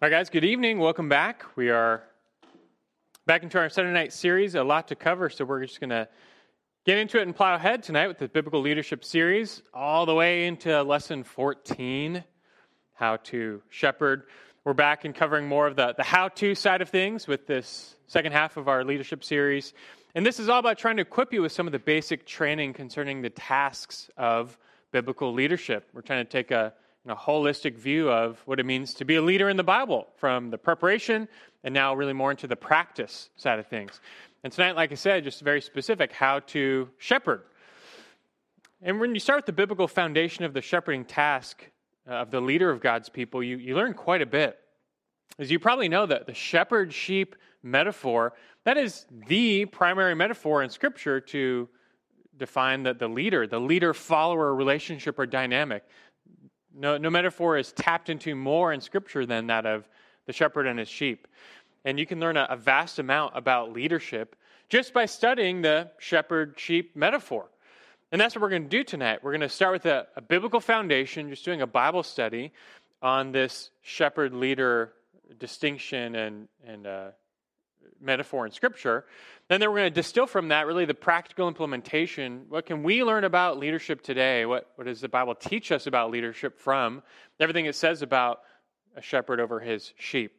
Hi, guys. Good evening. Welcome back. We are back into our Sunday night series. A lot to cover, so we're just going to get into it and plow ahead tonight with the Biblical Leadership series, all the way into lesson 14 How to Shepherd. We're back and covering more of the, the how to side of things with this second half of our leadership series. And this is all about trying to equip you with some of the basic training concerning the tasks of biblical leadership. We're trying to take a a holistic view of what it means to be a leader in the Bible, from the preparation and now really more into the practice side of things. And tonight, like I said, just very specific how to shepherd. And when you start with the biblical foundation of the shepherding task of the leader of God's people, you, you learn quite a bit. As you probably know, that the shepherd sheep metaphor, that is the primary metaphor in Scripture to define the, the leader, the leader follower relationship or dynamic. No, no metaphor is tapped into more in Scripture than that of the shepherd and his sheep. And you can learn a, a vast amount about leadership just by studying the shepherd sheep metaphor. And that's what we're going to do tonight. We're going to start with a, a biblical foundation, just doing a Bible study on this shepherd leader distinction and, and uh, metaphor in Scripture. Then we're going to distill from that really the practical implementation. What can we learn about leadership today? What, what does the Bible teach us about leadership from everything it says about a shepherd over his sheep?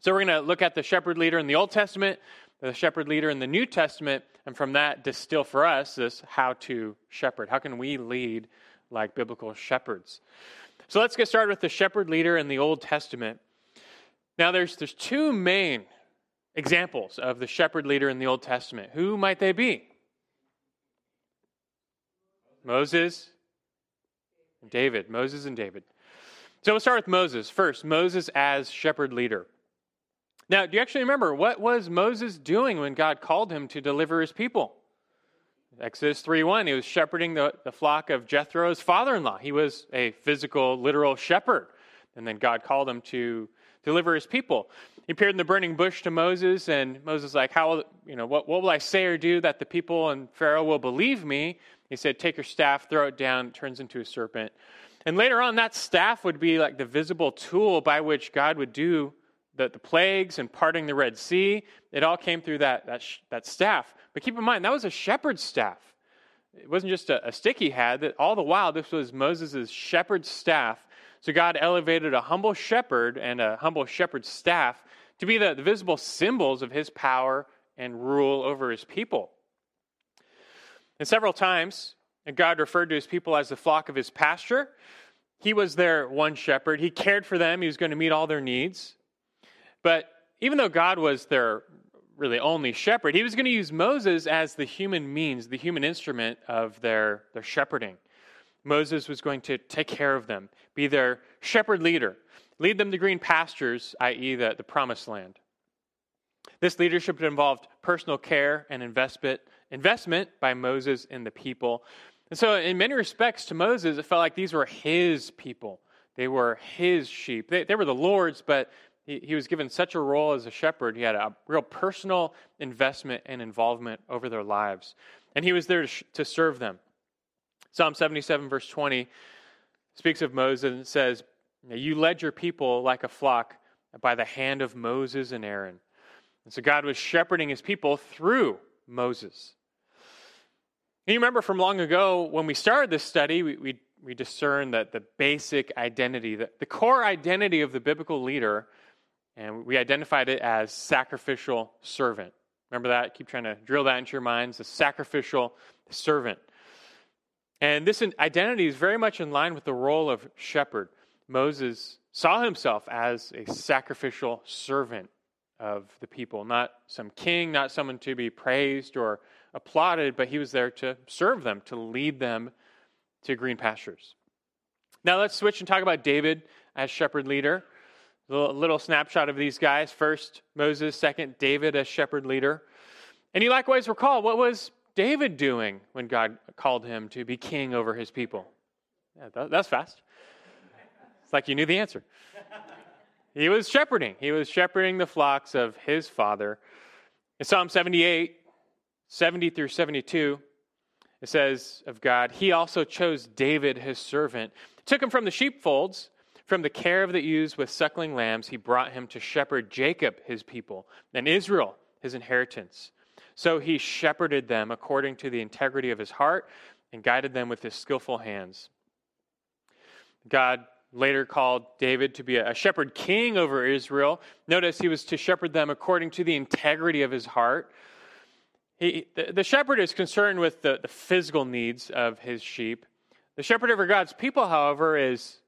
So we're going to look at the shepherd leader in the Old Testament, the shepherd leader in the New Testament, and from that distill for us this how to shepherd. How can we lead like biblical shepherds? So let's get started with the shepherd leader in the Old Testament. Now, there's, there's two main examples of the shepherd leader in the Old Testament. Who might they be? Moses and David. Moses and David. So we'll start with Moses first. Moses as shepherd leader. Now, do you actually remember what was Moses doing when God called him to deliver his people? Exodus 3:1, he was shepherding the, the flock of Jethro's father-in-law. He was a physical, literal shepherd. And then God called him to deliver his people. He appeared in the burning bush to Moses, and Moses like, How, will, you know, what, what will I say or do that the people and Pharaoh will believe me? He said, Take your staff, throw it down, it turns into a serpent. And later on, that staff would be like the visible tool by which God would do the, the plagues and parting the Red Sea. It all came through that, that, that staff. But keep in mind, that was a shepherd's staff. It wasn't just a, a stick he had, that all the while, this was Moses' shepherd's staff so God elevated a humble shepherd and a humble shepherd's staff to be the, the visible symbols of his power and rule over his people. And several times, God referred to his people as the flock of his pasture. He was their one shepherd. He cared for them. He was going to meet all their needs. But even though God was their really only shepherd, he was going to use Moses as the human means, the human instrument of their, their shepherding. Moses was going to take care of them, be their shepherd leader, lead them to green pastures, i.e., the, the promised land. This leadership involved personal care and investment, investment by Moses and the people. And so, in many respects, to Moses, it felt like these were his people. They were his sheep. They, they were the Lord's, but he, he was given such a role as a shepherd. He had a real personal investment and involvement over their lives. And he was there to, to serve them. Psalm 77, verse 20, speaks of Moses and says, You led your people like a flock by the hand of Moses and Aaron. And so God was shepherding his people through Moses. And you remember from long ago when we started this study, we, we, we discerned that the basic identity, the, the core identity of the biblical leader, and we identified it as sacrificial servant. Remember that? Keep trying to drill that into your minds the sacrificial servant. And this identity is very much in line with the role of shepherd. Moses saw himself as a sacrificial servant of the people, not some king, not someone to be praised or applauded, but he was there to serve them, to lead them to green pastures. Now let's switch and talk about David as shepherd leader. A little snapshot of these guys. First, Moses. Second, David as shepherd leader. And you likewise recall what was David doing when God called him to be king over his people? Yeah, that's fast. It's like you knew the answer. He was shepherding. He was shepherding the flocks of his father. In Psalm 78, 70 through 72, it says of God, He also chose David, his servant, took him from the sheepfolds, From the care of the ewes with suckling lambs, he brought him to shepherd Jacob, his people, and Israel, his inheritance. So he shepherded them according to the integrity of his heart and guided them with his skillful hands. God later called David to be a shepherd king over Israel. Notice he was to shepherd them according to the integrity of his heart. He, the, the shepherd is concerned with the, the physical needs of his sheep. The shepherd over God's people, however, is,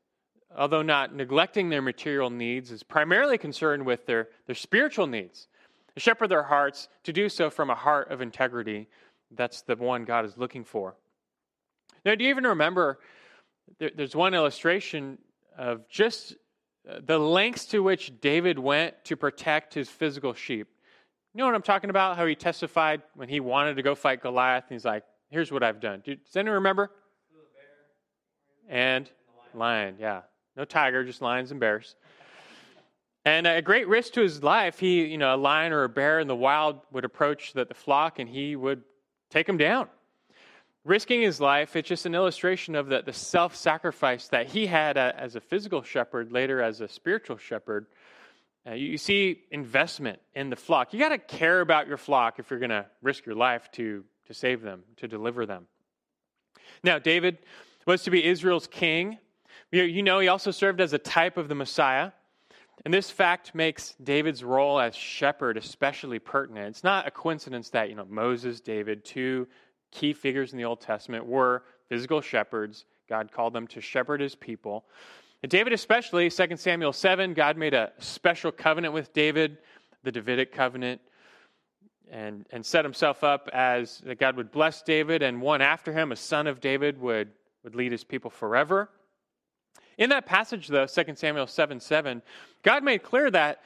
although not neglecting their material needs, is primarily concerned with their, their spiritual needs. To shepherd their hearts, to do so from a heart of integrity. That's the one God is looking for. Now, do you even remember? There, there's one illustration of just uh, the lengths to which David went to protect his physical sheep. You know what I'm talking about? How he testified when he wanted to go fight Goliath, and he's like, "Here's what I've done." Does anyone remember? And lion, yeah, no tiger, just lions and bears. And at great risk to his life, he, you know, a lion or a bear in the wild would approach the, the flock, and he would take him down risking his life, it's just an illustration of the, the self sacrifice that he had as a physical shepherd, later as a spiritual shepherd. Uh, you, you, see investment in the flock. You got to care about your flock if you're going to risk your life to, to save them, to deliver them. Now, David was to be Israel's king. You, you know, he also served as a type of the Messiah. And this fact makes David's role as shepherd especially pertinent. It's not a coincidence that, you know, Moses, David, two key figures in the Old Testament were physical shepherds. God called them to shepherd his people. And David, especially, 2 Samuel 7, God made a special covenant with David, the Davidic covenant, and, and set himself up as that God would bless David, and one after him, a son of David, would, would lead his people forever. In that passage, though, 2 Samuel 7 7, God made clear that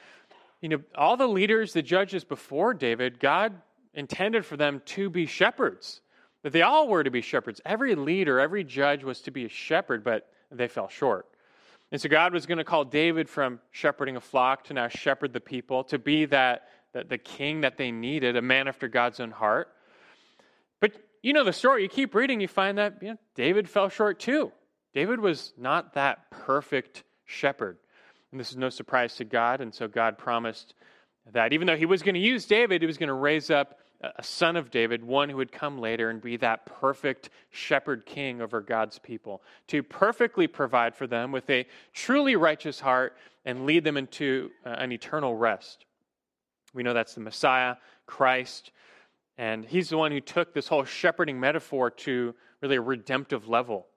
you know, all the leaders, the judges before David, God intended for them to be shepherds that they all were to be shepherds. Every leader, every judge was to be a shepherd, but they fell short. And so God was going to call David from shepherding a flock to now shepherd the people, to be that, that the king that they needed, a man after God's own heart. But you know the story. You keep reading, you find that you know, David fell short too. David was not that perfect shepherd. And this is no surprise to God. And so God promised that even though he was going to use David, he was going to raise up a son of David, one who would come later and be that perfect shepherd king over God's people, to perfectly provide for them with a truly righteous heart and lead them into uh, an eternal rest. We know that's the Messiah, Christ, and he's the one who took this whole shepherding metaphor to really a redemptive level.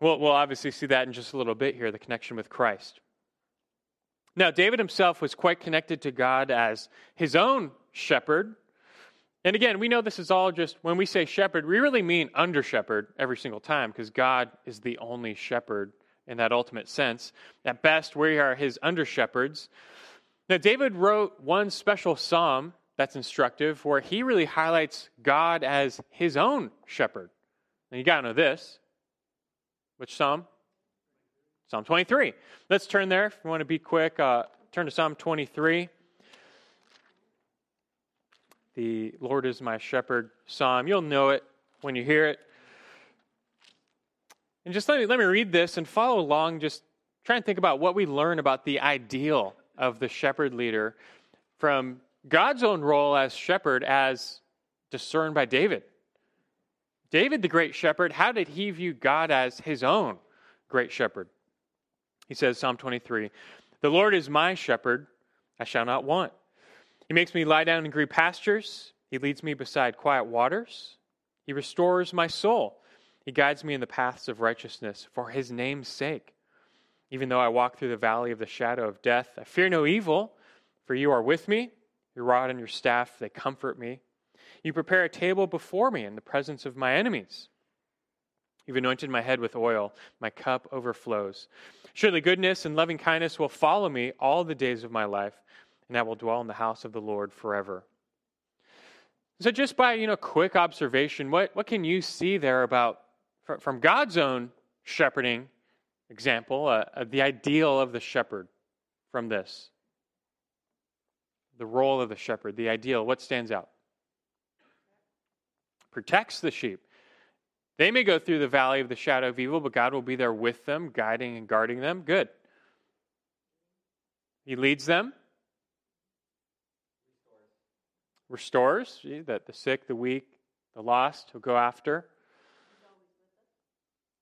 We'll, we'll obviously see that in just a little bit here, the connection with Christ. Now, David himself was quite connected to God as his own shepherd and again, we know this is all just when we say shepherd, we really mean under shepherd every single time because God is the only shepherd in that ultimate sense. At best, we are his under shepherds. Now, David wrote one special psalm that's instructive where he really highlights God as his own shepherd. And you got to know this. Which psalm? Psalm 23. Let's turn there. If you want to be quick, uh, turn to Psalm 23 the Lord is my shepherd psalm. You'll know it when you hear it. And just let me, let me read this and follow along. Just try and think about what we learn about the ideal of the shepherd leader from God's own role as shepherd as discerned by David. David, the great shepherd, how did he view God as his own great shepherd? He says, Psalm 23, The Lord is my shepherd, I shall not want. He makes me lie down in green pastures. He leads me beside quiet waters. He restores my soul. He guides me in the paths of righteousness for his name's sake. Even though I walk through the valley of the shadow of death, I fear no evil, for you are with me. Your rod and your staff, they comfort me. You prepare a table before me in the presence of my enemies. You've anointed my head with oil, my cup overflows. Surely goodness and loving kindness will follow me all the days of my life and I will dwell in the house of the Lord forever. So, just by you know, quick observation, what, what can you see there about from God's own shepherding example, uh, uh, the ideal of the shepherd from this? The role of the shepherd, the ideal, what stands out? Protects the sheep. They may go through the valley of the shadow of evil, but God will be there with them, guiding and guarding them. Good. He leads them, restores, that the sick, the weak, the lost, he'll go after.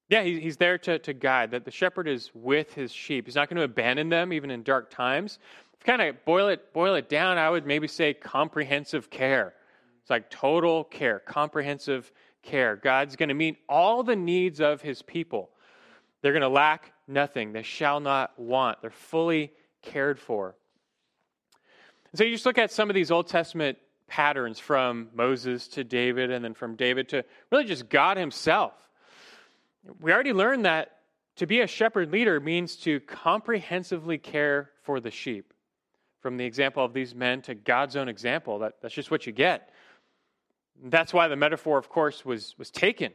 Yeah, he's there to, to guide, that the shepherd is with his sheep. He's not going to abandon them even in dark times. If kind of boil it, boil it down, I would maybe say comprehensive care. It's like total care, comprehensive care. God's going to meet all the needs of his people. They're going to lack nothing. They shall not want. They're fully cared for. so you just look at some of these Old Testament patterns from Moses to David and then from David to really just God himself. We already learned that to be a shepherd leader means to comprehensively care for the sheep. From the example of these men to God's own example, that, that's just what you get. That's why the metaphor, of course, was, was taken.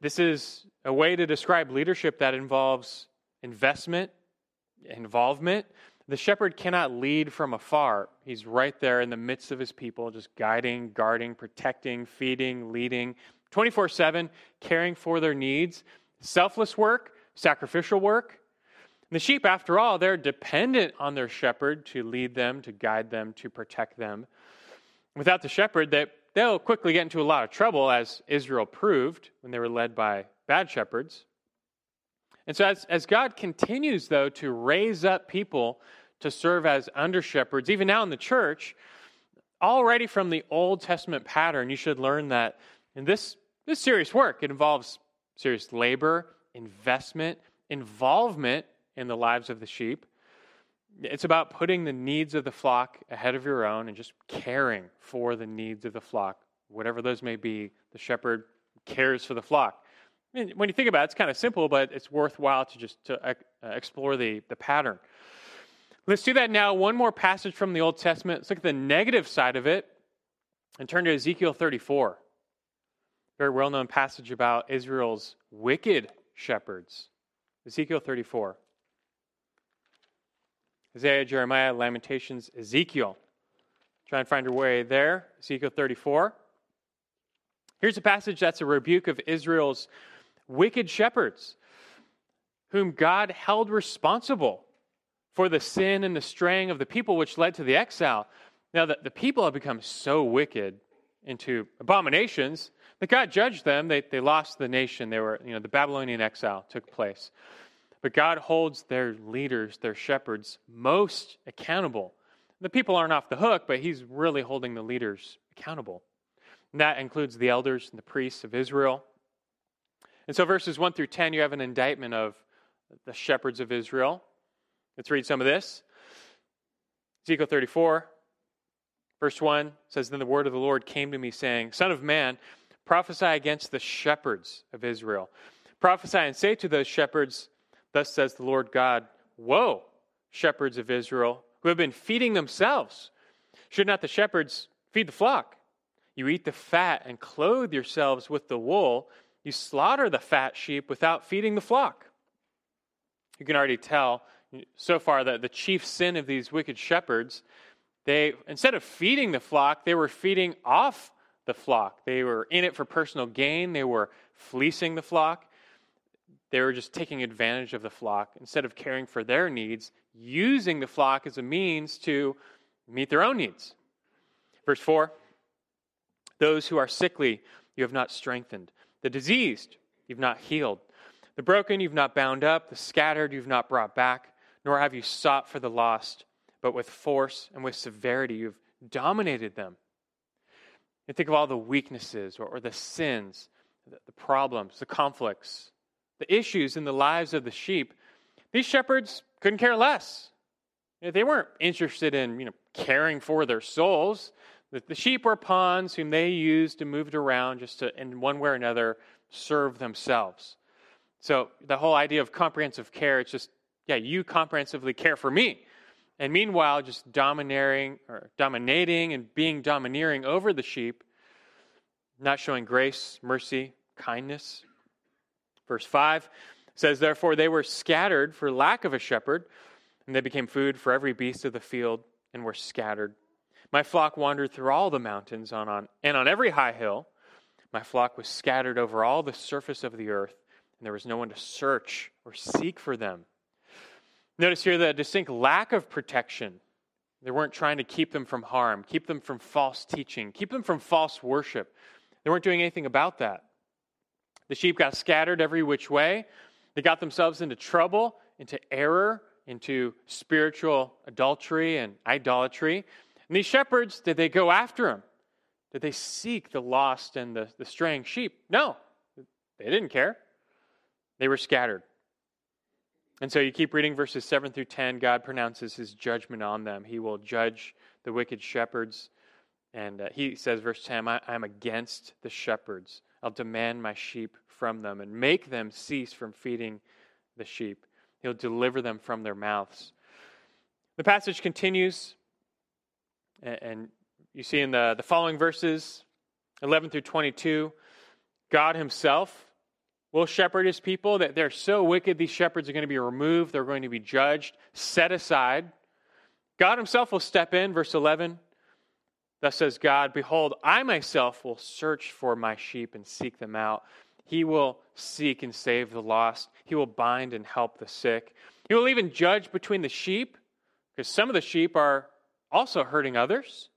This is a way to describe leadership that involves investment, involvement. The shepherd cannot lead from afar. He's right there in the midst of his people, just guiding, guarding, protecting, feeding, leading, 24 7, caring for their needs, selfless work, sacrificial work. And the sheep, after all, they're dependent on their shepherd to lead them, to guide them, to protect them. Without the shepherd, they, they'll quickly get into a lot of trouble, as Israel proved when they were led by bad shepherds. And so, as, as God continues, though, to raise up people to serve as under shepherds, even now in the church, already from the Old Testament pattern, you should learn that in this this serious work. It involves serious labor, investment, involvement in the lives of the sheep. It's about putting the needs of the flock ahead of your own and just caring for the needs of the flock, whatever those may be. The shepherd cares for the flock. I mean, when you think about it, it's kind of simple, but it's worthwhile to just to uh, explore the, the pattern. Let's do that now. One more passage from the Old Testament. Let's look at the negative side of it and turn to Ezekiel 34 very well known passage about Israel's wicked shepherds. Ezekiel 34. Isaiah, Jeremiah, Lamentations, Ezekiel. Try and find your way there. Ezekiel 34. Here's a passage that's a rebuke of Israel's wicked shepherds, whom God held responsible for the sin and the straying of the people, which led to the exile. Now, that the people have become so wicked into abominations that God judged them. They, they lost the nation. They were, you know, the Babylonian exile took place. But God holds their leaders, their shepherds, most accountable. The people aren't off the hook, but He's really holding the leaders accountable. And that includes the elders and the priests of Israel. And so, verses 1 through 10, you have an indictment of the shepherds of Israel. Let's read some of this. Ezekiel 34, verse 1 says, Then the word of the Lord came to me, saying, Son of man, Prophesy against the shepherds of Israel. Prophesy and say to those shepherds, Thus says the Lord God, Woe, shepherds of Israel, who have been feeding themselves. Should not the shepherds feed the flock? You eat the fat and clothe yourselves with the wool. You slaughter the fat sheep without feeding the flock. You can already tell so far that the chief sin of these wicked shepherds, they instead of feeding the flock, they were feeding off the flock. They were in it for personal gain, they were fleecing the flock. They were just taking advantage of the flock instead of caring for their needs, using the flock as a means to meet their own needs. Verse 4 Those who are sickly, you have not strengthened. The diseased, you've not healed. The broken, you've not bound up. The scattered, you've not brought back. Nor have you sought for the lost, but with force and with severity, you've dominated them. And think of all the weaknesses or, or the sins, the, the problems, the conflicts, the issues in the lives of the sheep. These shepherds couldn't care less. They weren't interested in you know, caring for their souls. The, the sheep were pawns whom they used and moved around just to, in one way or another, serve themselves. So the whole idea of comprehensive care, it's just, yeah, you comprehensively care for me. And meanwhile, just domineering or dominating and being domineering over the sheep, not showing grace, mercy, kindness. Verse 5 says, Therefore they were scattered for lack of a shepherd, and they became food for every beast of the field and were scattered. My flock wandered through all the mountains on, on, and on every high hill, My flock was scattered over all the surface of the earth, and there was no one to search or seek for them. Notice here the distinct lack of protection. They weren't trying to keep them from harm, keep them from false teaching, keep them from false worship. They weren't doing anything about that. The sheep got scattered every which way. They got themselves into trouble, into error, into spiritual adultery and idolatry. And these shepherds, did they go after them? Did they seek the lost and the, the straying sheep? No, they didn't care. They were scattered. And so you keep reading verses 7 through 10. God pronounces his judgment on them. He will judge the wicked shepherds. And uh, he says, verse 10, I, I'm against the shepherds. I'll demand my sheep from them and make them cease from feeding the sheep. He'll deliver them from their mouths. The passage continues, and you see in the, the following verses, 11 through 22, God Himself will shepherd His people. That they're so wicked, these shepherds are going to be removed, they're going to be judged, set aside. God Himself will step in, verse 11. Thus says God, Behold, I myself will search for my sheep and seek them out. He will seek and save the lost. He will bind and help the sick. He will even judge between the sheep, because some of the sheep are also hurting others.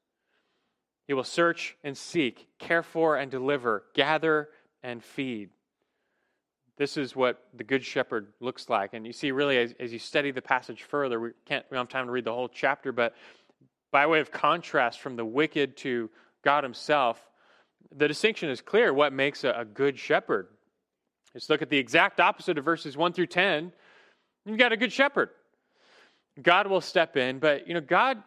He will search and seek, care for and deliver, gather and feed. This is what the Good Shepherd looks like. And you see, really, as, as you study the passage further, we, can't, we don't have time to read the whole chapter, but by way of contrast from the wicked to God Himself, the distinction is clear what makes a, a good shepherd. Let's look at the exact opposite of verses 1 through 10. You've got a good shepherd. God will step in, but you know, God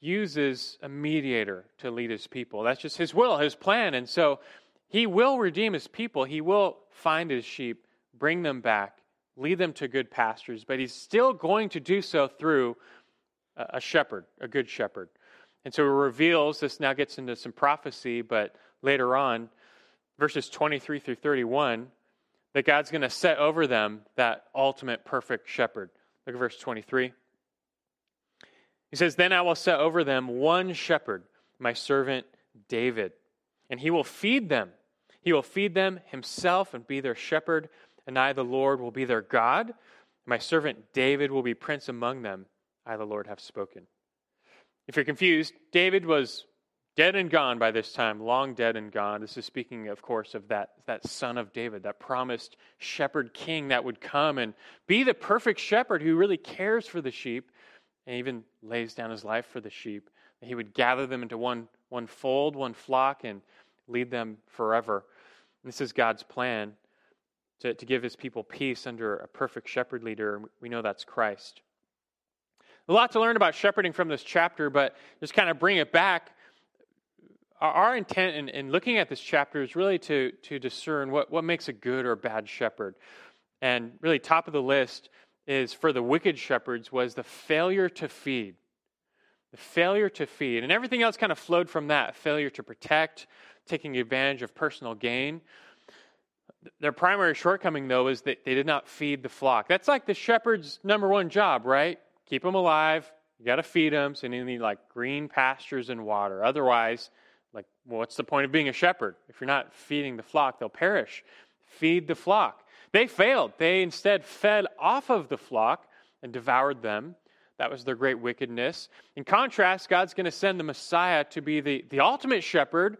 uses a mediator to lead his people. That's just his will, his plan. And so he will redeem his people. He will find his sheep, bring them back, lead them to good pastures, but he's still going to do so through a shepherd, a good shepherd. And so it reveals this now gets into some prophecy, but later on, verses 23 through 31, that God's going to set over them that ultimate perfect shepherd. Look at verse 23. He says, Then I will set over them one shepherd, my servant David, and he will feed them. He will feed them himself and be their shepherd, and I, the Lord, will be their God. My servant David will be prince among them. I, the Lord, have spoken. If you're confused, David was dead and gone by this time, long dead and gone. This is speaking, of course, of that, that son of David, that promised shepherd king that would come and be the perfect shepherd who really cares for the sheep and even lays down his life for the sheep. He would gather them into one, one fold, one flock, and lead them forever. This is God's plan to, to give his people peace under a perfect shepherd leader. We know that's Christ. A lot to learn about shepherding from this chapter, but just kind of bring it back. Our intent in, in looking at this chapter is really to, to discern what, what makes a good or bad shepherd. And really, top of the list is for the wicked shepherds was the failure to feed. The failure to feed. And everything else kind of flowed from that failure to protect, taking advantage of personal gain. Their primary shortcoming, though, is that they did not feed the flock. That's like the shepherd's number one job, right? Keep them alive. You got to feed them. So you need like green pastures and water. Otherwise, like, well, what's the point of being a shepherd? If you're not feeding the flock, they'll perish. Feed the flock. They failed. They instead fed off of the flock and devoured them. That was their great wickedness. In contrast, God's going to send the Messiah to be the, the ultimate shepherd.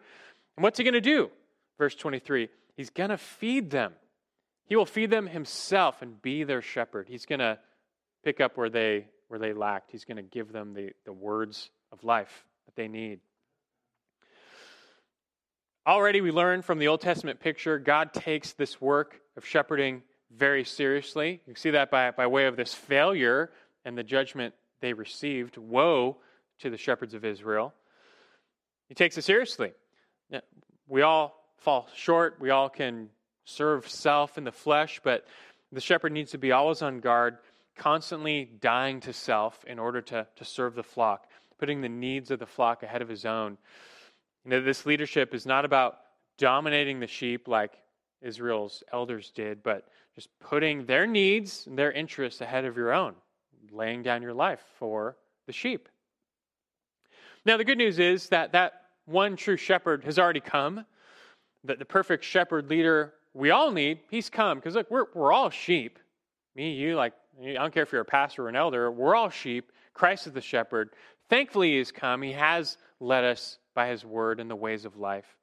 And what's he going to do? Verse 23 He's going to feed them. He will feed them himself and be their shepherd. He's going to pick up where they, where they lacked. He's going to give them the, the words of life that they need. Already, we learn from the Old Testament picture, God takes this work of shepherding very seriously. You see that by, by way of this failure and the judgment they received. Woe to the shepherds of Israel. He takes it seriously. We all fall short. We all can serve self in the flesh, but the shepherd needs to be always on guard, constantly dying to self in order to, to serve the flock, putting the needs of the flock ahead of his own. You know, this leadership is not about dominating the sheep like Israel's elders did, but just putting their needs and their interests ahead of your own, laying down your life for the sheep. Now, the good news is that that one true shepherd has already come. The, the perfect shepherd leader we all need, he's come. Because look, we're, we're all sheep. Me, you, like, I don't care if you're a pastor or an elder, we're all sheep. Christ is the shepherd. Thankfully, he's come. He has led us by his word and the ways of life.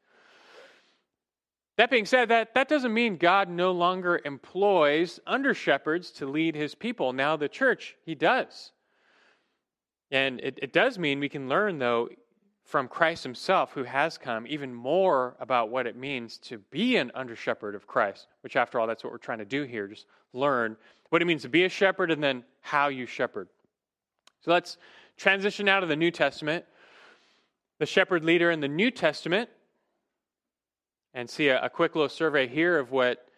That being said, that, that doesn't mean God no longer employs under shepherds to lead his people. Now, the church, he does. And it, it does mean we can learn, though, from Christ himself, who has come, even more about what it means to be an under shepherd of Christ, which, after all, that's what we're trying to do here. Just learn what it means to be a shepherd and then how you shepherd. So let's transition out of the New Testament, the shepherd leader in the New Testament, and see a, a quick little survey here of what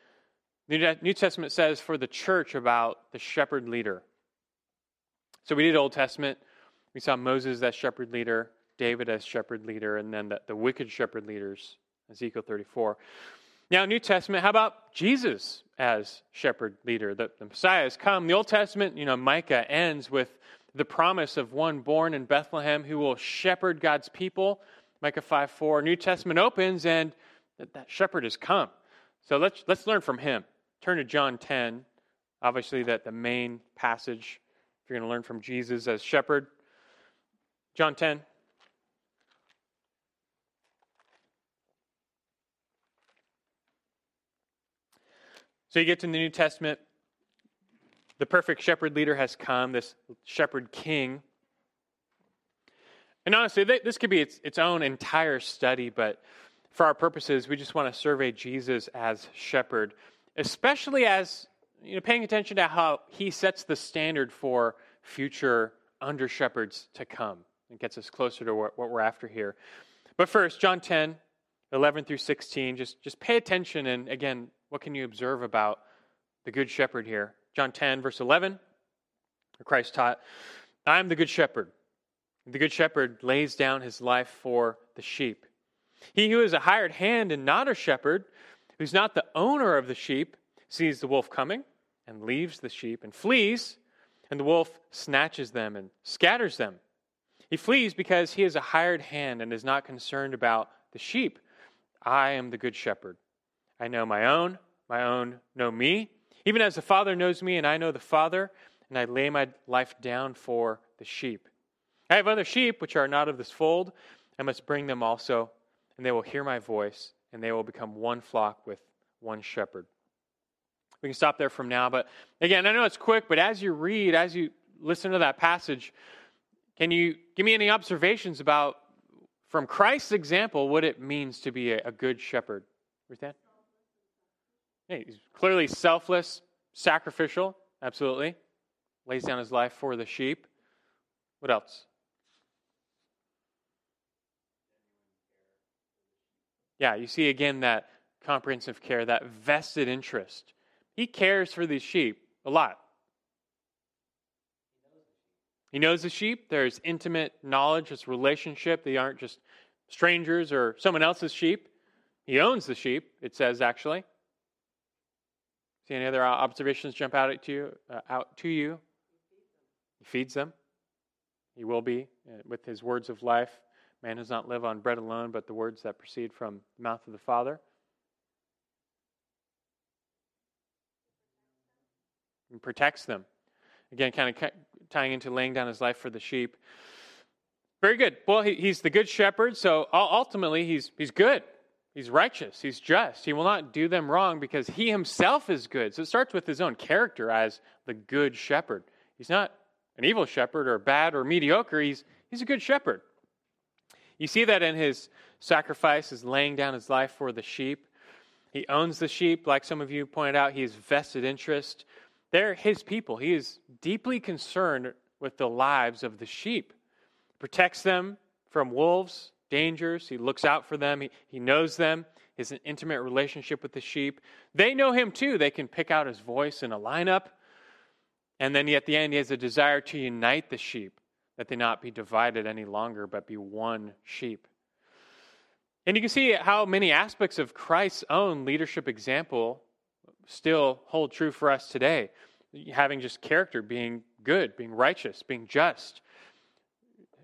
the New Testament says for the church about the shepherd leader. So we did Old Testament. We saw Moses that shepherd leader, David as shepherd leader, and then the, the wicked shepherd leaders, Ezekiel 34. Now, New Testament, how about Jesus as shepherd leader? The, the Messiah has come. The Old Testament, you know, Micah ends with the promise of one born in Bethlehem who will shepherd God's people. Micah 5 4. New Testament opens and that, that shepherd has come. So let's, let's learn from him. Turn to John 10. Obviously, that the main passage, if you're going to learn from Jesus as shepherd. John 10. So you get to the New Testament. The perfect shepherd leader has come, this shepherd king. And honestly, this could be its, its own entire study, but for our purposes, we just want to survey Jesus as shepherd, especially as you know, paying attention to how he sets the standard for future under shepherds to come. It gets us closer to what, what we're after here. But first, John 10, 11 through 16, just, just pay attention. And again, what can you observe about the Good Shepherd here? John 10, verse 11, Christ taught, I am the Good Shepherd. The Good Shepherd lays down his life for the sheep. He who is a hired hand and not a shepherd, who's not the owner of the sheep, sees the wolf coming and leaves the sheep and flees, and the wolf snatches them and scatters them. He flees because he is a hired hand and is not concerned about the sheep. I am the good shepherd. I know my own, my own know me, even as the Father knows me, and I know the Father, and I lay my life down for the sheep. I have other sheep which are not of this fold. I must bring them also, and they will hear my voice, and they will become one flock with one shepherd. We can stop there from now, but again, I know it's quick, but as you read, as you listen to that passage, can you give me any observations about, from Christ's example, what it means to be a, a good shepherd? Understand? He's clearly selfless, sacrificial, absolutely. Lays down his life for the sheep. What else? Yeah, you see again that comprehensive care, that vested interest. He cares for these sheep a lot. He knows the sheep. There's intimate knowledge, this relationship. They aren't just strangers or someone else's sheep. He owns the sheep, it says actually. See any other observations jump out at you? Uh, out to you? He feeds them. He will be uh, with his words of life. Man does not live on bread alone, but the words that proceed from the mouth of the Father. And protects them. Again, kind of tying into laying down his life for the sheep. Very good. Well, he, he's the good shepherd, so ultimately he's, he's good. He's righteous. He's just. He will not do them wrong because he himself is good. So it starts with his own character as the good shepherd. He's not an evil shepherd or bad or mediocre. He's, he's a good shepherd. You see that in his sacrifice, his laying down his life for the sheep. He owns the sheep, like some of you pointed out. He has vested interest. They're his people. He is deeply concerned with the lives of the sheep. Protects them from wolves, dangers. He looks out for them. He, he knows them. He has an intimate relationship with the sheep. They know him too. They can pick out his voice in a lineup. And then at the end, he has a desire to unite the sheep, that they not be divided any longer, but be one sheep. And you can see how many aspects of Christ's own leadership example still hold true for us today. Having just character, being good, being righteous, being just,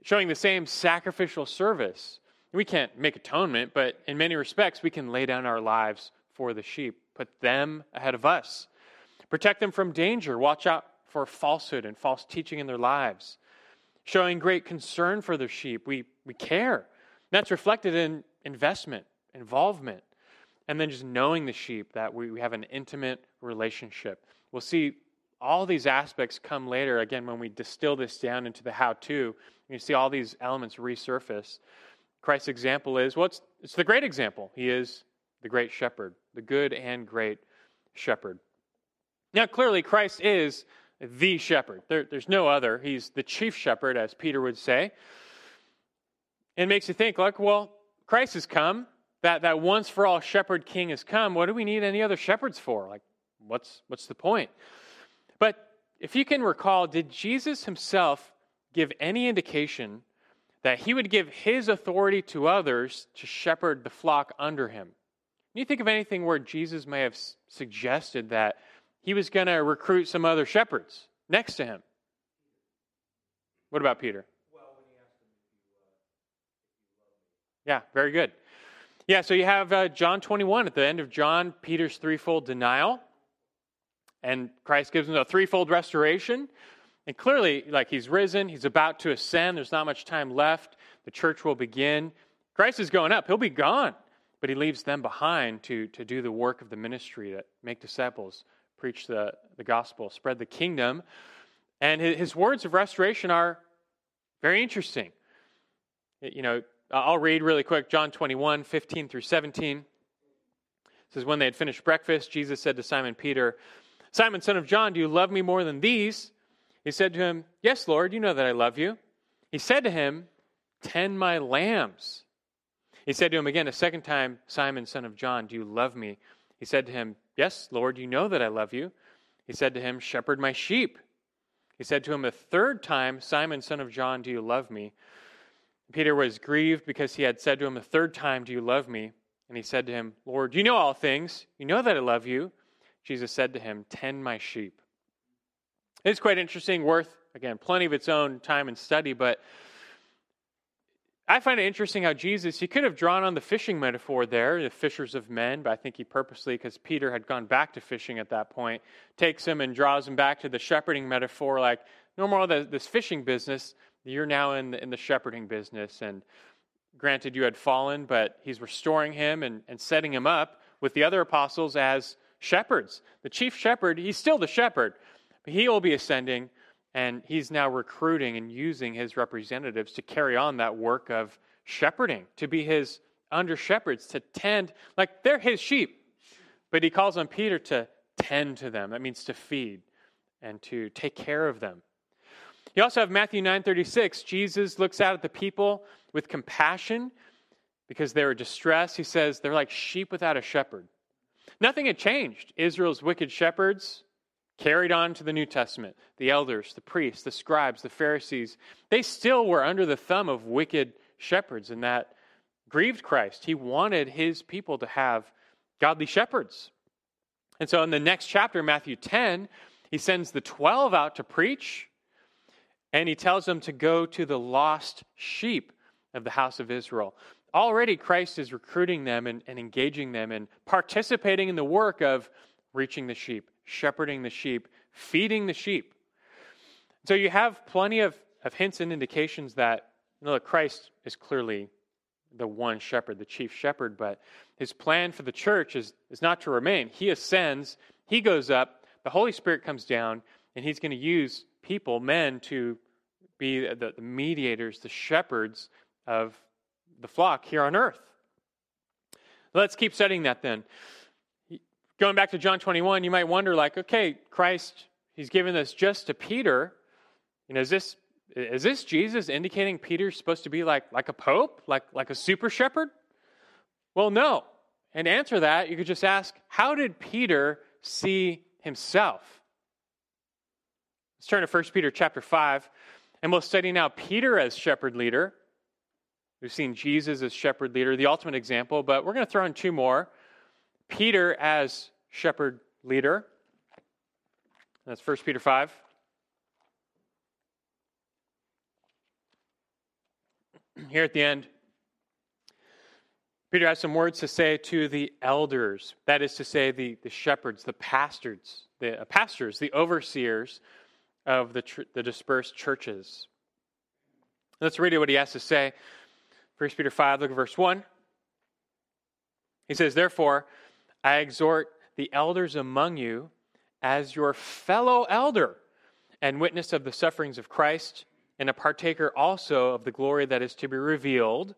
showing the same sacrificial service. We can't make atonement, but in many respects, we can lay down our lives for the sheep, put them ahead of us, protect them from danger, watch out for falsehood and false teaching in their lives, showing great concern for their sheep. We, we care. That's reflected in investment, involvement, and then just knowing the sheep that we, we have an intimate relationship. We'll see all these aspects come later, again, when we distill this down into the how to. You see all these elements resurface. Christ's example is well, it's, it's the great example. He is the great shepherd, the good and great shepherd. Now, clearly, Christ is the shepherd. There, there's no other. He's the chief shepherd, as Peter would say. It makes you think, like, well, Christ has come. That, that once for all shepherd king has come. What do we need any other shepherds for? Like, what's, what's the point? If you can recall, did Jesus himself give any indication that he would give his authority to others to shepherd the flock under him? Can you think of anything where Jesus may have suggested that he was going to recruit some other shepherds next to him? What about Peter? Yeah, very good. Yeah, so you have uh, John 21 at the end of John, Peter's threefold denial. And Christ gives him a threefold restoration. And clearly, like he's risen, he's about to ascend, there's not much time left. The church will begin. Christ is going up, he'll be gone. But he leaves them behind to, to do the work of the ministry, that make disciples, preach the, the gospel, spread the kingdom. And his, his words of restoration are very interesting. You know, I'll read really quick John 21, 15 through 17. It says, When they had finished breakfast, Jesus said to Simon Peter, Simon, son of John, do you love me more than these? He said to him, Yes, Lord, you know that I love you. He said to him, Tend my lambs. He said to him again a second time, Simon, son of John, do you love me? He said to him, Yes, Lord, you know that I love you. He said to him, Shepherd my sheep. He said to him a third time, Simon, son of John, do you love me? Peter was grieved because he had said to him a third time, Do you love me? And he said to him, Lord, you know all things. You know that I love you. Jesus said to him, Tend my sheep. It's quite interesting, worth, again, plenty of its own time and study, but I find it interesting how Jesus, he could have drawn on the fishing metaphor there, the fishers of men, but I think he purposely, because Peter had gone back to fishing at that point, takes him and draws him back to the shepherding metaphor, like, no more this fishing business. You're now in the, in the shepherding business. And granted, you had fallen, but he's restoring him and, and setting him up with the other apostles as shepherds. The chief shepherd, he's still the shepherd, but he will be ascending, and he's now recruiting and using his representatives to carry on that work of shepherding, to be his under shepherds, to tend, like they're his sheep. But he calls on Peter to tend to them. That means to feed and to take care of them. You also have Matthew 9:36. Jesus looks out at the people with compassion because they were distressed. He says they're like sheep without a shepherd. Nothing had changed. Israel's wicked shepherds carried on to the New Testament. The elders, the priests, the scribes, the Pharisees, they still were under the thumb of wicked shepherds, and that grieved Christ. He wanted his people to have godly shepherds. And so in the next chapter, Matthew 10, he sends the 12 out to preach and he tells them to go to the lost sheep of the house of Israel. Already, Christ is recruiting them and, and engaging them and participating in the work of reaching the sheep, shepherding the sheep, feeding the sheep. So you have plenty of, of hints and indications that you know, Christ is clearly the one shepherd, the chief shepherd, but his plan for the church is, is not to remain. He ascends, he goes up, the Holy Spirit comes down, and he's going to use people, men, to be the, the mediators, the shepherds of the flock here on earth. Let's keep studying that then. Going back to John 21, you might wonder, like, okay, Christ, he's given this just to Peter. You know, is this is this Jesus indicating Peter's supposed to be like, like a pope, like, like a super shepherd? Well, no. And answer that, you could just ask, how did Peter see himself? Let's turn to 1 Peter chapter 5. And we'll study now Peter as shepherd leader. We've seen Jesus as shepherd leader, the ultimate example, but we're going to throw in two more. Peter as shepherd leader. That's 1 Peter 5. Here at the end, Peter has some words to say to the elders, that is to say, the, the shepherds, the pastors, the uh, pastors, the overseers of the, tr- the dispersed churches. Let's read what he has to say. 1 Peter 5, look at verse 1. He says, Therefore, I exhort the elders among you as your fellow elder and witness of the sufferings of Christ, and a partaker also of the glory that is to be revealed,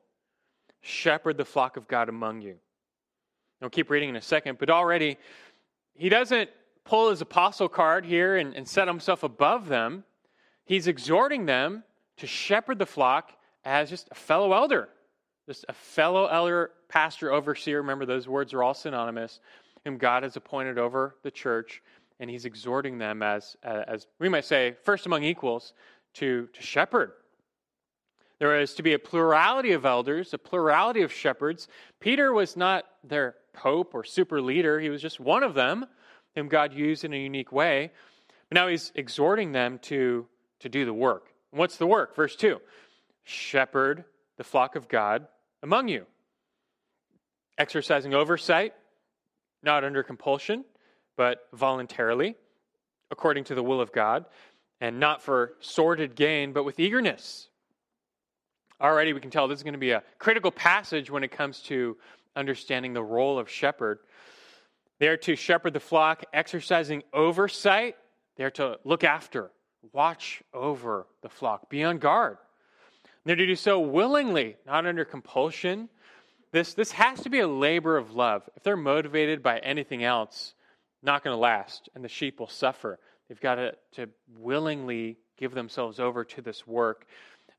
shepherd the flock of God among you. I'll keep reading in a second, but already he doesn't pull his apostle card here and, and set himself above them. He's exhorting them to shepherd the flock as just a fellow elder, just a fellow elder, pastor, overseer. Remember, those words are all synonymous, whom God has appointed over the church, and he's exhorting them as, as we might say, first among equals, to, to shepherd. There is to be a plurality of elders, a plurality of shepherds. Peter was not their pope or super leader, he was just one of them, whom God used in a unique way. But now he's exhorting them to, to do the work. What's the work? Verse 2 Shepherd the flock of God among you, exercising oversight, not under compulsion, but voluntarily, according to the will of God, and not for sordid gain, but with eagerness. Already we can tell this is going to be a critical passage when it comes to understanding the role of shepherd. They are to shepherd the flock, exercising oversight. They are to look after, watch over the flock, be on guard. They're to do so willingly, not under compulsion. This, this has to be a labor of love. If they're motivated by anything else, not going to last, and the sheep will suffer. They've got to, to willingly give themselves over to this work.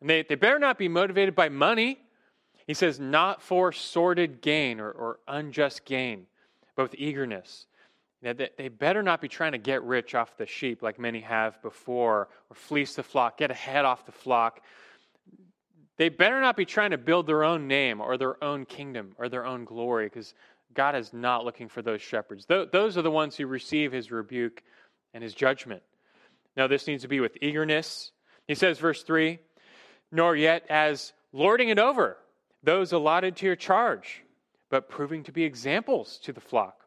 And they, they better not be motivated by money. He says, not for sordid gain or, or unjust gain, but with eagerness. they, they better not be trying to get rich off the sheep like many have before, or fleece the flock, get ahead off the flock. They better not be trying to build their own name or their own kingdom or their own glory because God is not looking for those shepherds. Those are the ones who receive his rebuke and his judgment. Now, this needs to be with eagerness. He says, verse 3 nor yet as lording it over those allotted to your charge, but proving to be examples to the flock.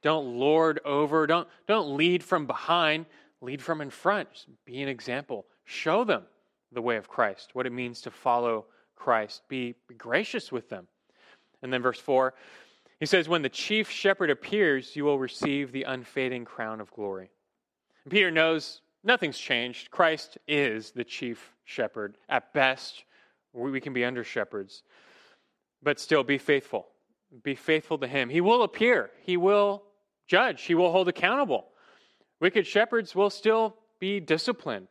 Don't lord over, don't, don't lead from behind, lead from in front. Just be an example. Show them the way of Christ, what it means to follow Christ. Be, be gracious with them. And then verse 4, he says, When the chief shepherd appears, you will receive the unfading crown of glory. And Peter knows nothing's changed. Christ is the chief shepherd. At best, we can be under shepherds, but still be faithful. Be faithful to him. He will appear, he will judge, he will hold accountable. Wicked shepherds will still be disciplined,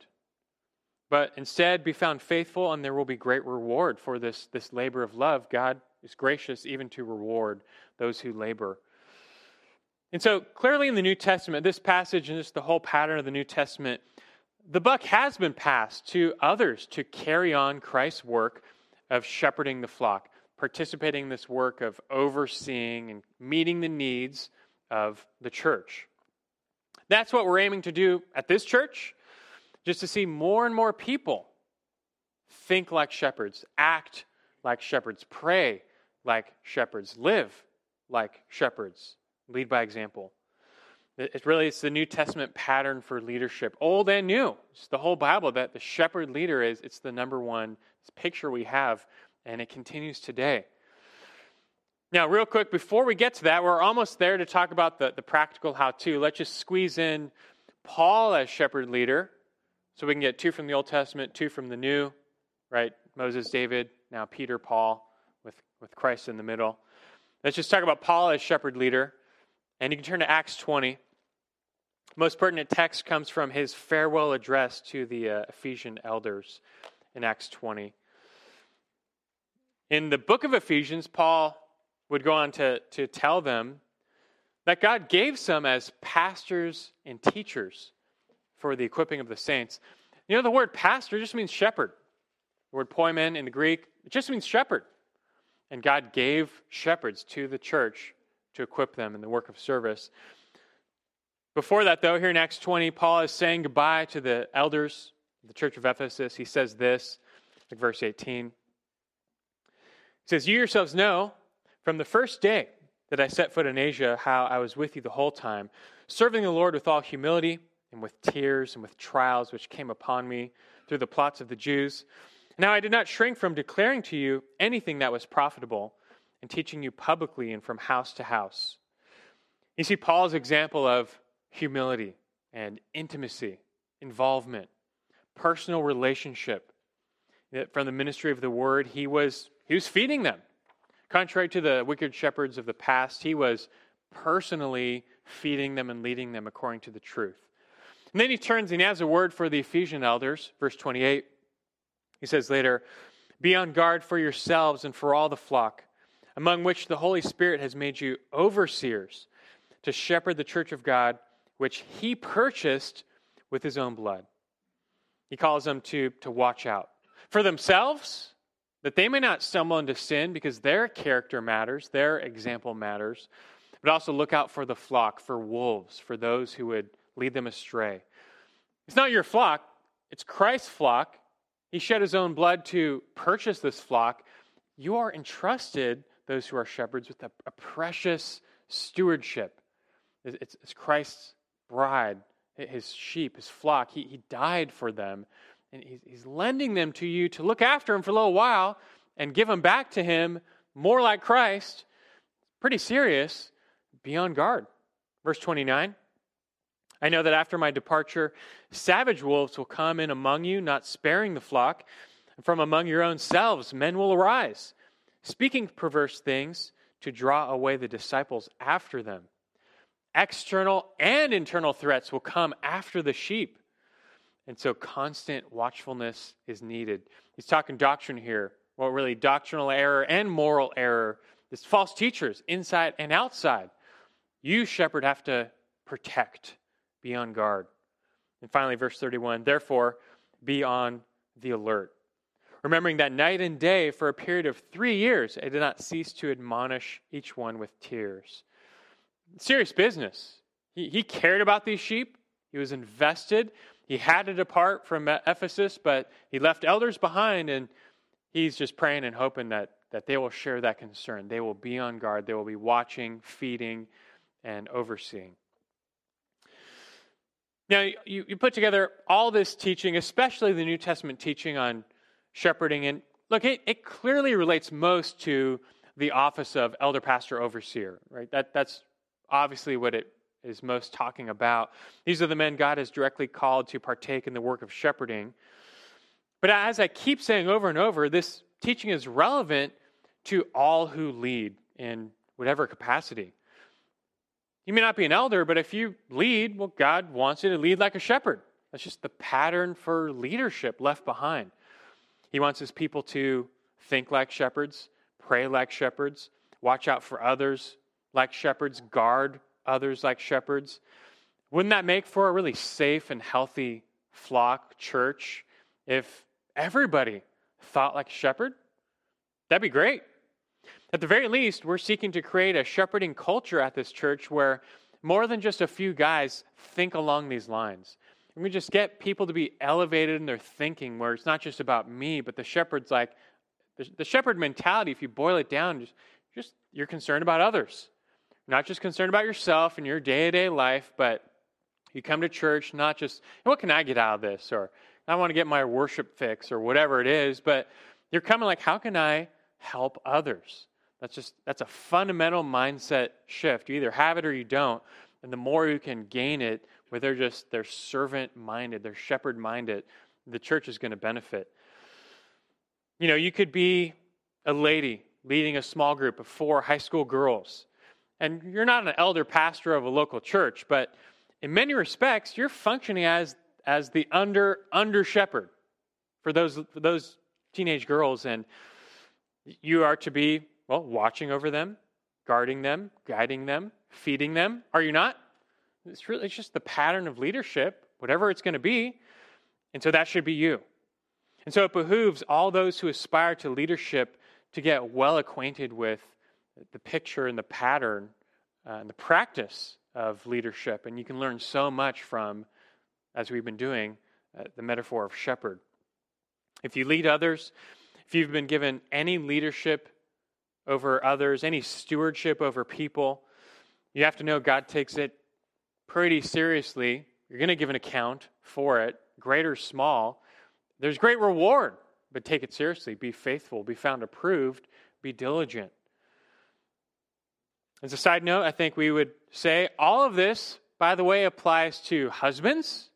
but instead be found faithful, and there will be great reward for this, this labor of love. God is gracious even to reward those who labor. And so, clearly in the New Testament, this passage and just the whole pattern of the New Testament, the buck has been passed to others to carry on Christ's work of shepherding the flock, participating in this work of overseeing and meeting the needs of the church. That's what we're aiming to do at this church, just to see more and more people think like shepherds, act like shepherds, pray like shepherds, live like shepherds lead by example. It really it's the New Testament pattern for leadership, old and new. It's the whole Bible that the shepherd leader is. It's the number one picture we have, and it continues today. Now, real quick, before we get to that, we're almost there to talk about the, the practical how to. Let's just squeeze in Paul as shepherd leader so we can get two from the Old Testament, two from the New, right? Moses, David, now Peter, Paul, with, with Christ in the middle. Let's just talk about Paul as shepherd leader. And you can turn to Acts 20. Most pertinent text comes from his farewell address to the uh, Ephesian elders in Acts 20. In the book of Ephesians, Paul would go on to, to tell them that God gave some as pastors and teachers for the equipping of the saints. You know, the word pastor just means shepherd. The word poimen in the Greek, it just means shepherd. And God gave shepherds to the church to equip them in the work of service. Before that, though, here in Acts 20, Paul is saying goodbye to the elders of the church of Ephesus. He says this, like verse 18. He says, You yourselves know from the first day that I set foot in Asia how I was with you the whole time, serving the Lord with all humility and with tears and with trials which came upon me through the plots of the Jews. Now I did not shrink from declaring to you anything that was profitable and teaching you publicly and from house to house. You see Paul's example of humility and intimacy, involvement, personal relationship. From the ministry of the word, he was, he was feeding them. Contrary to the wicked shepherds of the past, he was personally feeding them and leading them according to the truth. And then he turns and he has a word for the Ephesian elders, verse 28. He says later, Be on guard for yourselves and for all the flock, among which the Holy Spirit has made you overseers to shepherd the church of God, which he purchased with his own blood. He calls them to, to watch out for themselves, that they may not stumble into sin because their character matters, their example matters, but also look out for the flock, for wolves, for those who would lead them astray. It's not your flock, it's Christ's flock. He shed his own blood to purchase this flock. You are entrusted, those who are shepherds, with a, a precious stewardship. It's, it's, Christ's bride, his sheep, his flock. He, he died for them, and he's, he's lending them to you to look after him for a little while and give them back to him more like Christ. Pretty serious. Be on guard. Verse 29 I know that after my departure, savage wolves will come in among you, not sparing the flock. And from among your own selves, men will arise, speaking perverse things to draw away the disciples after them. External and internal threats will come after the sheep. And so constant watchfulness is needed. He's talking doctrine here. Well, really, doctrinal error and moral error. There's false teachers inside and outside. You, shepherd, have to protect be on guard. And finally, verse 31 therefore, be on the alert. Remembering that night and day for a period of three years, I did not cease to admonish each one with tears. Serious business. He, he cared about these sheep, he was invested. He had to depart from Ephesus, but he left elders behind, and he's just praying and hoping that, that they will share that concern. They will be on guard, they will be watching, feeding, and overseeing. Now, you, you put together all this teaching, especially the New Testament teaching on shepherding, and look, it, it clearly relates most to the office of elder pastor overseer, right? That, that's obviously what it is most talking about. These are the men God has directly called to partake in the work of shepherding. But as I keep saying over and over, this teaching is relevant to all who lead in whatever capacity. You may not be an elder, but if you lead, well, God wants you to lead like a shepherd. That's just the pattern for leadership left behind. He wants his people to think like shepherds, pray like shepherds, watch out for others like shepherds, guard others like shepherds. Wouldn't that make for a really safe and healthy flock church if everybody thought like a shepherd? That'd be great. At the very least, we're seeking to create a shepherding culture at this church where more than just a few guys think along these lines. And we just get people to be elevated in their thinking, where it's not just about me, but the shepherd's like the, shepherd mentality. If you boil it down, just, just you're concerned about others, not just concerned about yourself and your day to day life, but you come to church not just what can I get out of this, or I want to get my worship fix, or whatever it is, but you're coming like, how can I help others? That's just that's a fundamental mindset shift. You either have it or you don't. And the more you can gain it, where they're just they're servant minded, they're shepherd minded, the church is going to benefit. You know, you could be a lady leading a small group of four high school girls. And you're not an elder pastor of a local church, but in many respects, you're functioning as as the under under shepherd for those for those teenage girls and you are to be well, watching over them, guarding them, guiding them, feeding them. Are you not? It's really it's just the pattern of leadership, whatever it's going to be. And so that should be you. And so it behooves all those who aspire to leadership to get well acquainted with the picture and the pattern uh, and the practice of leadership. And you can learn so much from, as we've been doing, uh, the metaphor of shepherd. If you lead others, if you've been given any leadership over others, any stewardship over people, you have to know God takes it pretty seriously. You're going to give an account for it, great or small. There's great reward, but take it seriously. Be faithful, be found approved, be diligent. As a side note, I think we would say all of this, by the way, applies to husbands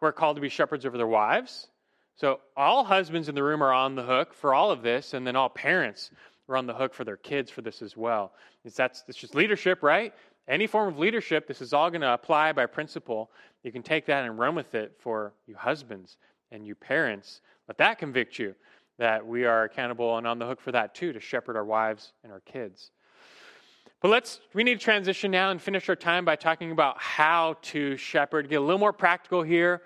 who are called to be shepherds over their wives. So all husbands in the room are on the hook for all of this, and then all parents are on the hook for their kids for this as well. It's, that's it's just leadership, right? Any form of leadership, this is all going to apply by principle. You can take that and run with it for you husbands and you parents. Let that convict you that we are accountable and on the hook for that too to shepherd our wives and our kids. But let's we need to transition now and finish our time by talking about how to shepherd. Get a little more practical here.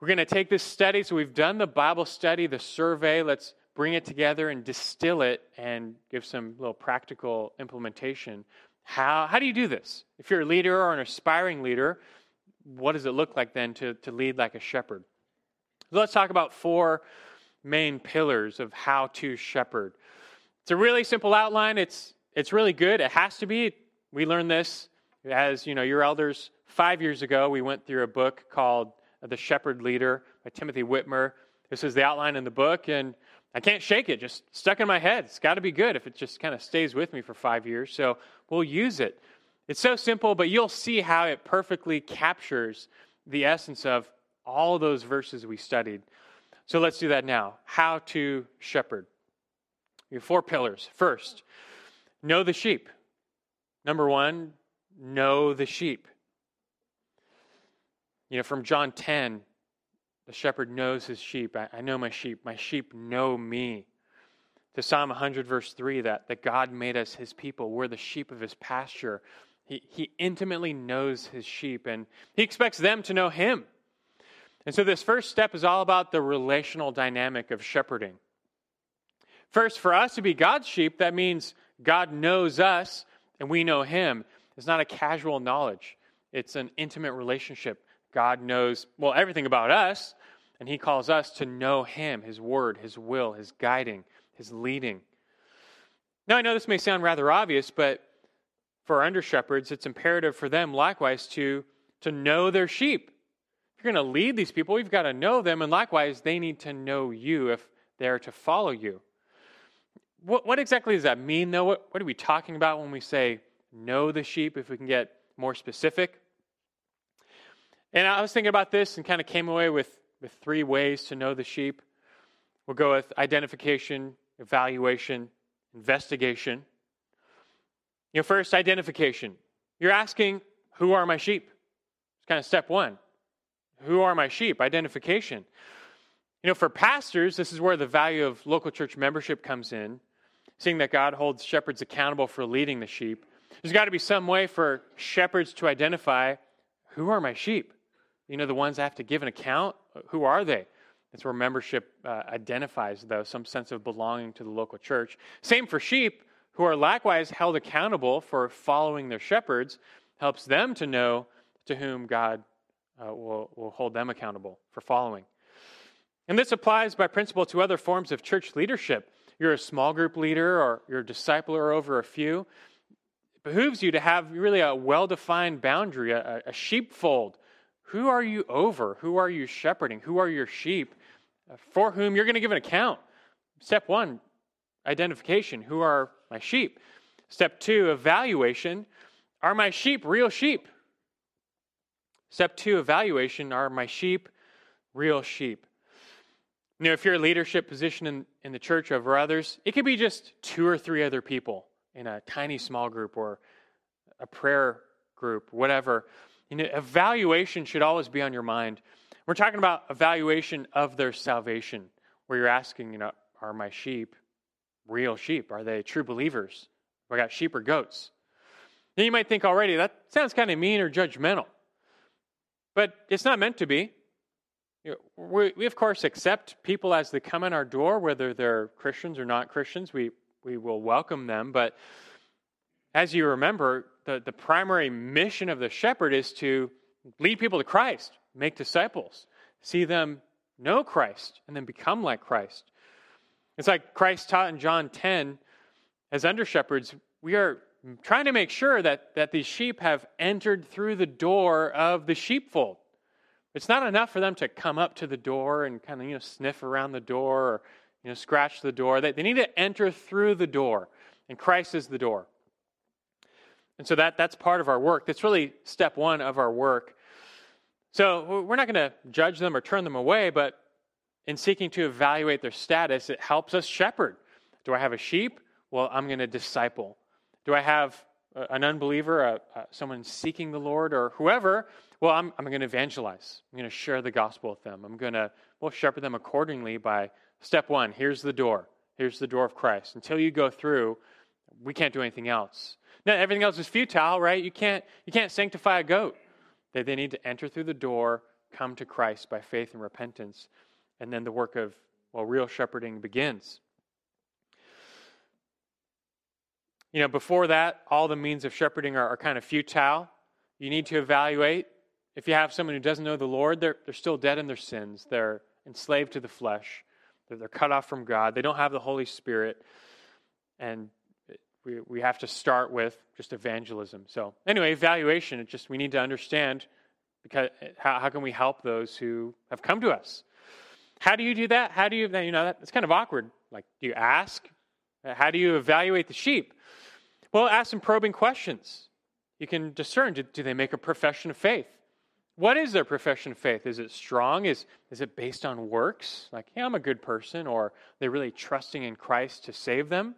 We're going to take this study. So we've done the Bible study, the survey. Let's bring it together and distill it and give some little practical implementation. How, how do you do this? If you're a leader or an aspiring leader, what does it look like then to, to lead like a shepherd? So let's talk about four main pillars of how to shepherd. It's a really simple outline. It's, it's really good. It has to be. We learned this as you know your elders five years ago. We went through a book called The Shepherd Leader by Timothy Witmer. This is the outline in the book, and I can't shake it. Just stuck in my head. It's got to be good if it just kind of stays with me for five years. So we'll use it. It's so simple, but you'll see how it perfectly captures the essence of all those verses we studied. So let's do that now. How to shepherd. Have four pillars. First, know the sheep. Number one, know the sheep. You know, from John 10, the shepherd knows his sheep. I, I know my sheep. My sheep know me. To Psalm 100, verse 3, that, that God made us his people. We're the sheep of his pasture. He, he intimately knows his sheep, and he expects them to know him. And so, this first step is all about the relational dynamic of shepherding. First, for us to be God's sheep, that means God knows us and we know him. It's not a casual knowledge, it's an intimate relationship. God knows, well, everything about us, and He calls us to know Him, His Word, His will, His guiding, His leading. Now, I know this may sound rather obvious, but for under shepherds, it's imperative for them likewise to, to know their sheep. If you're going to lead these people, you've got to know them, and likewise, they need to know you if they're to follow you. What, what exactly does that mean, though? What, what are we talking about when we say know the sheep, if we can get more specific? And I was thinking about this and kind of came away with, with three ways to know the sheep. We'll go with identification, evaluation, investigation. You know, first, identification. You're asking, who are my sheep? It's kind of step one. Who are my sheep? Identification. You know, for pastors, this is where the value of local church membership comes in, seeing that God holds shepherds accountable for leading the sheep. There's got to be some way for shepherds to identify who are my sheep? You know, the ones that have to give an account, who are they? That's where membership uh, identifies, though, some sense of belonging to the local church. Same for sheep, who are likewise held accountable for following their shepherds, helps them to know to whom God uh, will, will hold them accountable for following. And this applies by principle to other forms of church leadership. You're a small group leader or you're a discipler over a few. It behooves you to have really a well defined boundary, a, a sheepfold who are you over? Who are you shepherding? Who are your sheep uh, for whom you're going to give an account? Step one, identification. Who are my sheep? Step two, evaluation. Are my sheep real sheep? Step two, evaluation. Are my sheep real sheep? You know, if you're a leadership position in, in the church over others, it could be just two or three other people in a tiny small group or a prayer group, whatever. You know, evaluation should always be on your mind. We're talking about evaluation of their salvation, where you're asking, you know, are my sheep real sheep? Are they true believers? I got sheep or goats? Now you might think already that sounds kind of mean or judgmental, but it's not meant to be. You know, we, we, of course, accept people as they come in our door, whether they're Christians or not Christians. We, we will welcome them. But as you remember, the, the primary mission of the shepherd is to lead people to Christ, make disciples, see them know Christ, and then become like Christ. It's like Christ taught in John 10 as under shepherds, we are trying to make sure that, that these sheep have entered through the door of the sheepfold. It's not enough for them to come up to the door and kind of, you know, sniff around the door or, you know, scratch the door. They, they need to enter through the door, and Christ is the door. And so that, that's part of our work. That's really step one of our work. So we're not going to judge them or turn them away, but in seeking to evaluate their status, it helps us shepherd. Do I have a sheep? Well, I'm going to disciple. Do I have an unbeliever, a, a, someone seeking the Lord, or whoever? Well, I'm, I'm going to evangelize. I'm going to share the gospel with them. I'm going to, well, shepherd them accordingly by step one here's the door. Here's the door of Christ. Until you go through, we can't do anything else. Now, everything else is futile, right? You can't, you can't sanctify a goat. They, they need to enter through the door, come to Christ by faith and repentance, and then the work of, well, real shepherding begins. You know, before that, all the means of shepherding are, are kind of futile. You need to evaluate. If you have someone who doesn't know the Lord, they're, they're still dead in their sins. They're enslaved to the flesh. They're, they're cut off from God. They don't have the Holy Spirit. And we, we have to start with just evangelism. So, anyway, evaluation, it just we need to understand because how, how can we help those who have come to us? How do you do that? How do you, you know, that's kind of awkward. Like, do you ask? How do you evaluate the sheep? Well, ask some probing questions. You can discern do, do they make a profession of faith? What is their profession of faith? Is it strong? Is, is it based on works? Like, yeah, I'm a good person, or they're really trusting in Christ to save them?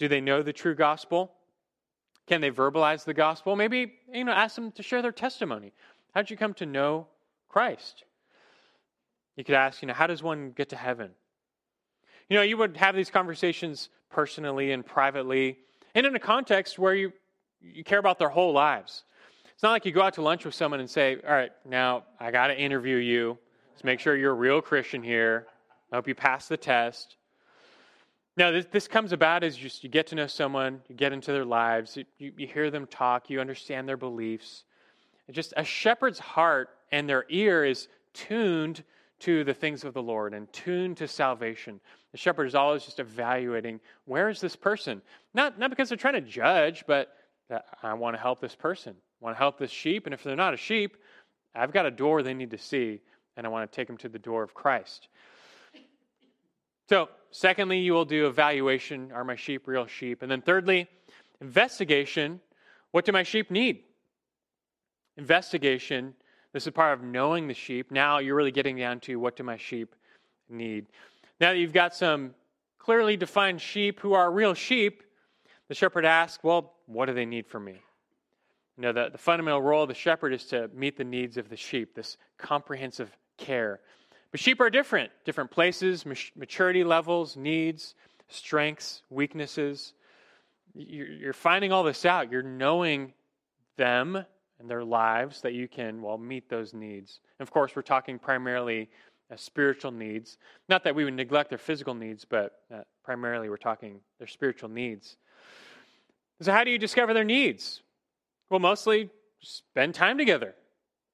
Do they know the true gospel? Can they verbalize the gospel? Maybe, you know, ask them to share their testimony. How did you come to know Christ? You could ask, you know, how does one get to heaven? You know, you would have these conversations personally and privately, and in a context where you, you care about their whole lives. It's not like you go out to lunch with someone and say, All right, now I got to interview you. Let's make sure you're a real Christian here. I hope you pass the test. Now, this, this comes about as just you get to know someone, you get into their lives, you, you hear them talk, you understand their beliefs. Just a shepherd's heart and their ear is tuned to the things of the Lord and tuned to salvation. The shepherd is always just evaluating where is this person? Not, not because they're trying to judge, but uh, I want to help this person. I want to help this sheep. And if they're not a sheep, I've got a door they need to see, and I want to take them to the door of Christ. So, secondly, you will do evaluation are my sheep real sheep? And then, thirdly, investigation what do my sheep need? Investigation, this is part of knowing the sheep. Now you're really getting down to what do my sheep need? Now that you've got some clearly defined sheep who are real sheep, the shepherd asks, well, what do they need from me? You know, the, the fundamental role of the shepherd is to meet the needs of the sheep, this comprehensive care. But sheep are different, different places, maturity levels, needs, strengths, weaknesses. You're finding all this out. You're knowing them and their lives that you can, well, meet those needs. And of course, we're talking primarily uh, spiritual needs. Not that we would neglect their physical needs, but uh, primarily we're talking their spiritual needs. So, how do you discover their needs? Well, mostly spend time together.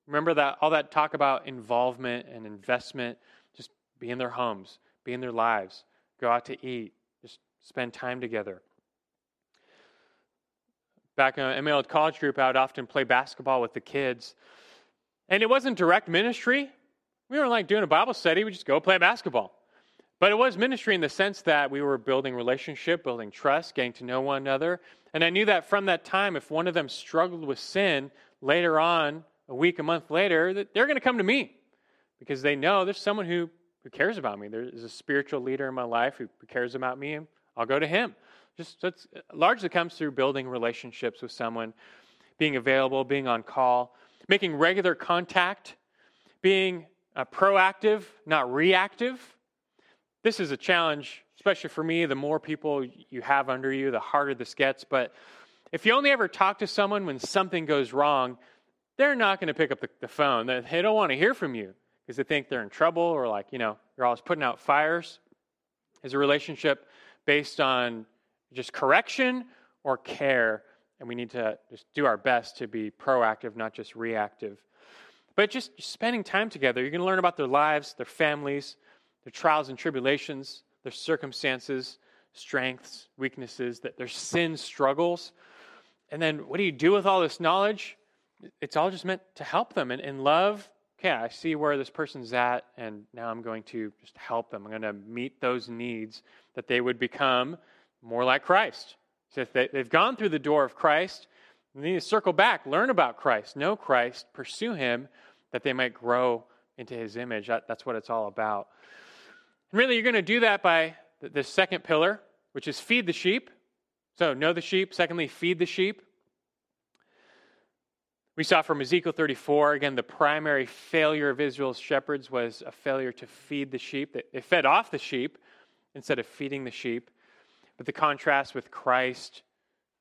Remember that all that talk about involvement and investment, just be in their homes, be in their lives, go out to eat, just spend time together. Back in my old college group, I would often play basketball with the kids. And it wasn't direct ministry. We weren't like doing a Bible study, we just go play basketball. But it was ministry in the sense that we were building relationship, building trust, getting to know one another. And I knew that from that time, if one of them struggled with sin later on a week, a month later, that they're going to come to me because they know there's someone who, who cares about me. There's a spiritual leader in my life who cares about me, and I'll go to him. Just that's largely comes through building relationships with someone, being available, being on call, making regular contact, being uh, proactive, not reactive. This is a challenge, especially for me. The more people you have under you, the harder this gets. But if you only ever talk to someone when something goes wrong, they're not going to pick up the, the phone. They don't want to hear from you because they think they're in trouble or like, you know, you're always putting out fires. Is a relationship based on just correction or care? And we need to just do our best to be proactive, not just reactive. But just spending time together, you're going to learn about their lives, their families, their trials and tribulations, their circumstances, strengths, weaknesses, that their sin struggles. And then what do you do with all this knowledge? It's all just meant to help them. And in love, okay, I see where this person's at, and now I'm going to just help them. I'm going to meet those needs that they would become more like Christ. So if they, have gone through the door of Christ, they need to circle back, learn about Christ, know Christ, pursue Him, that they might grow into His image. That, that's what it's all about. And really, you're going to do that by the, the second pillar, which is feed the sheep. So, know the sheep. Secondly, feed the sheep. We saw from Ezekiel 34, again, the primary failure of Israel's shepherds was a failure to feed the sheep. They fed off the sheep instead of feeding the sheep. But the contrast with Christ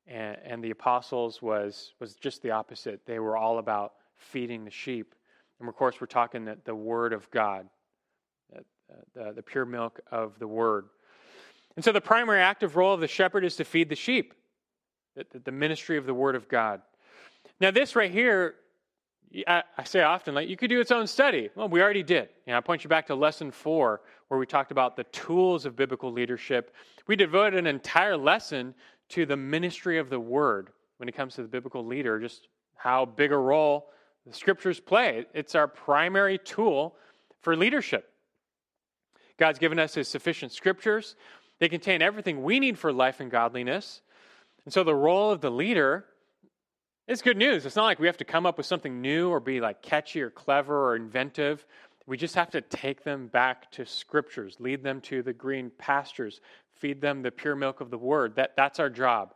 and, and the apostles was, was just the opposite. They were all about feeding the sheep. And of course, we're talking the, the Word of God, the, the pure milk of the Word. And so the primary active role of the shepherd is to feed the sheep, the, the ministry of the Word of God. Now, this right here, I, I, say often, like you could do its own study. Well, we already did. You know, I point you back to lesson four, where we talked about the tools of biblical leadership. We devoted an entire lesson to the ministry of the word when it comes to the biblical leader, just how big a role the scriptures play. It's our primary tool for leadership. God's given us his sufficient scriptures. They contain everything we need for life and godliness. And so the role of the leader it's good news. It's not like we have to come up with something new or be like catchy or clever or inventive. We just have to take them back to scriptures, lead them to the green pastures, feed them the pure milk of the word. That, that's our job.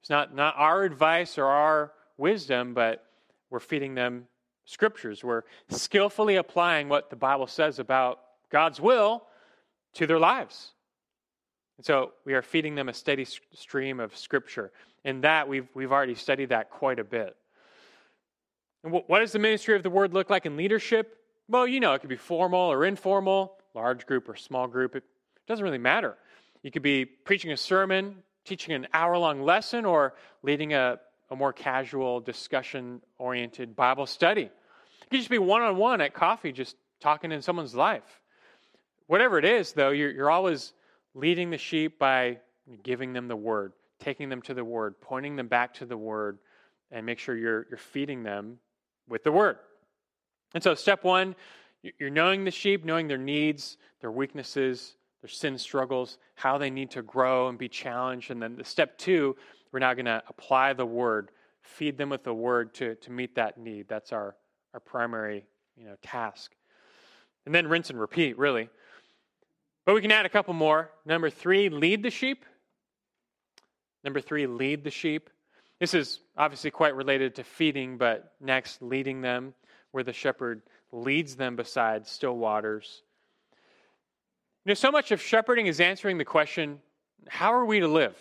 It's not, not our advice or our wisdom, but we're feeding them scriptures. We're skillfully applying what the Bible says about God's will to their lives. And so we are feeding them a steady stream of scripture. And that, we've, we've already studied that quite a bit. And what, what does the ministry of the word look like in leadership? Well, you know, it could be formal or informal, large group or small group. It doesn't really matter. You could be preaching a sermon, teaching an hour long lesson, or leading a, a more casual, discussion oriented Bible study. It could just be one on one at coffee, just talking in someone's life. Whatever it is, though, you're, you're always leading the sheep by giving them the word, taking them to the Word, pointing them back to the Word, and make sure you're, you're feeding them with the Word. And so, step one, you're knowing the sheep, knowing their needs, their weaknesses, their sin struggles, how they need to grow and be challenged. And then the step two, we're now going to apply the Word, feed them with the Word to, to meet that need. That's our, our primary you know, task. And then rinse and repeat, really. But we can add a couple more. Number three, lead the sheep. Number three, lead the sheep. This is obviously quite related to feeding, but next, leading them, where the shepherd leads them beside still waters. You know, so much of shepherding is answering the question how are we to live?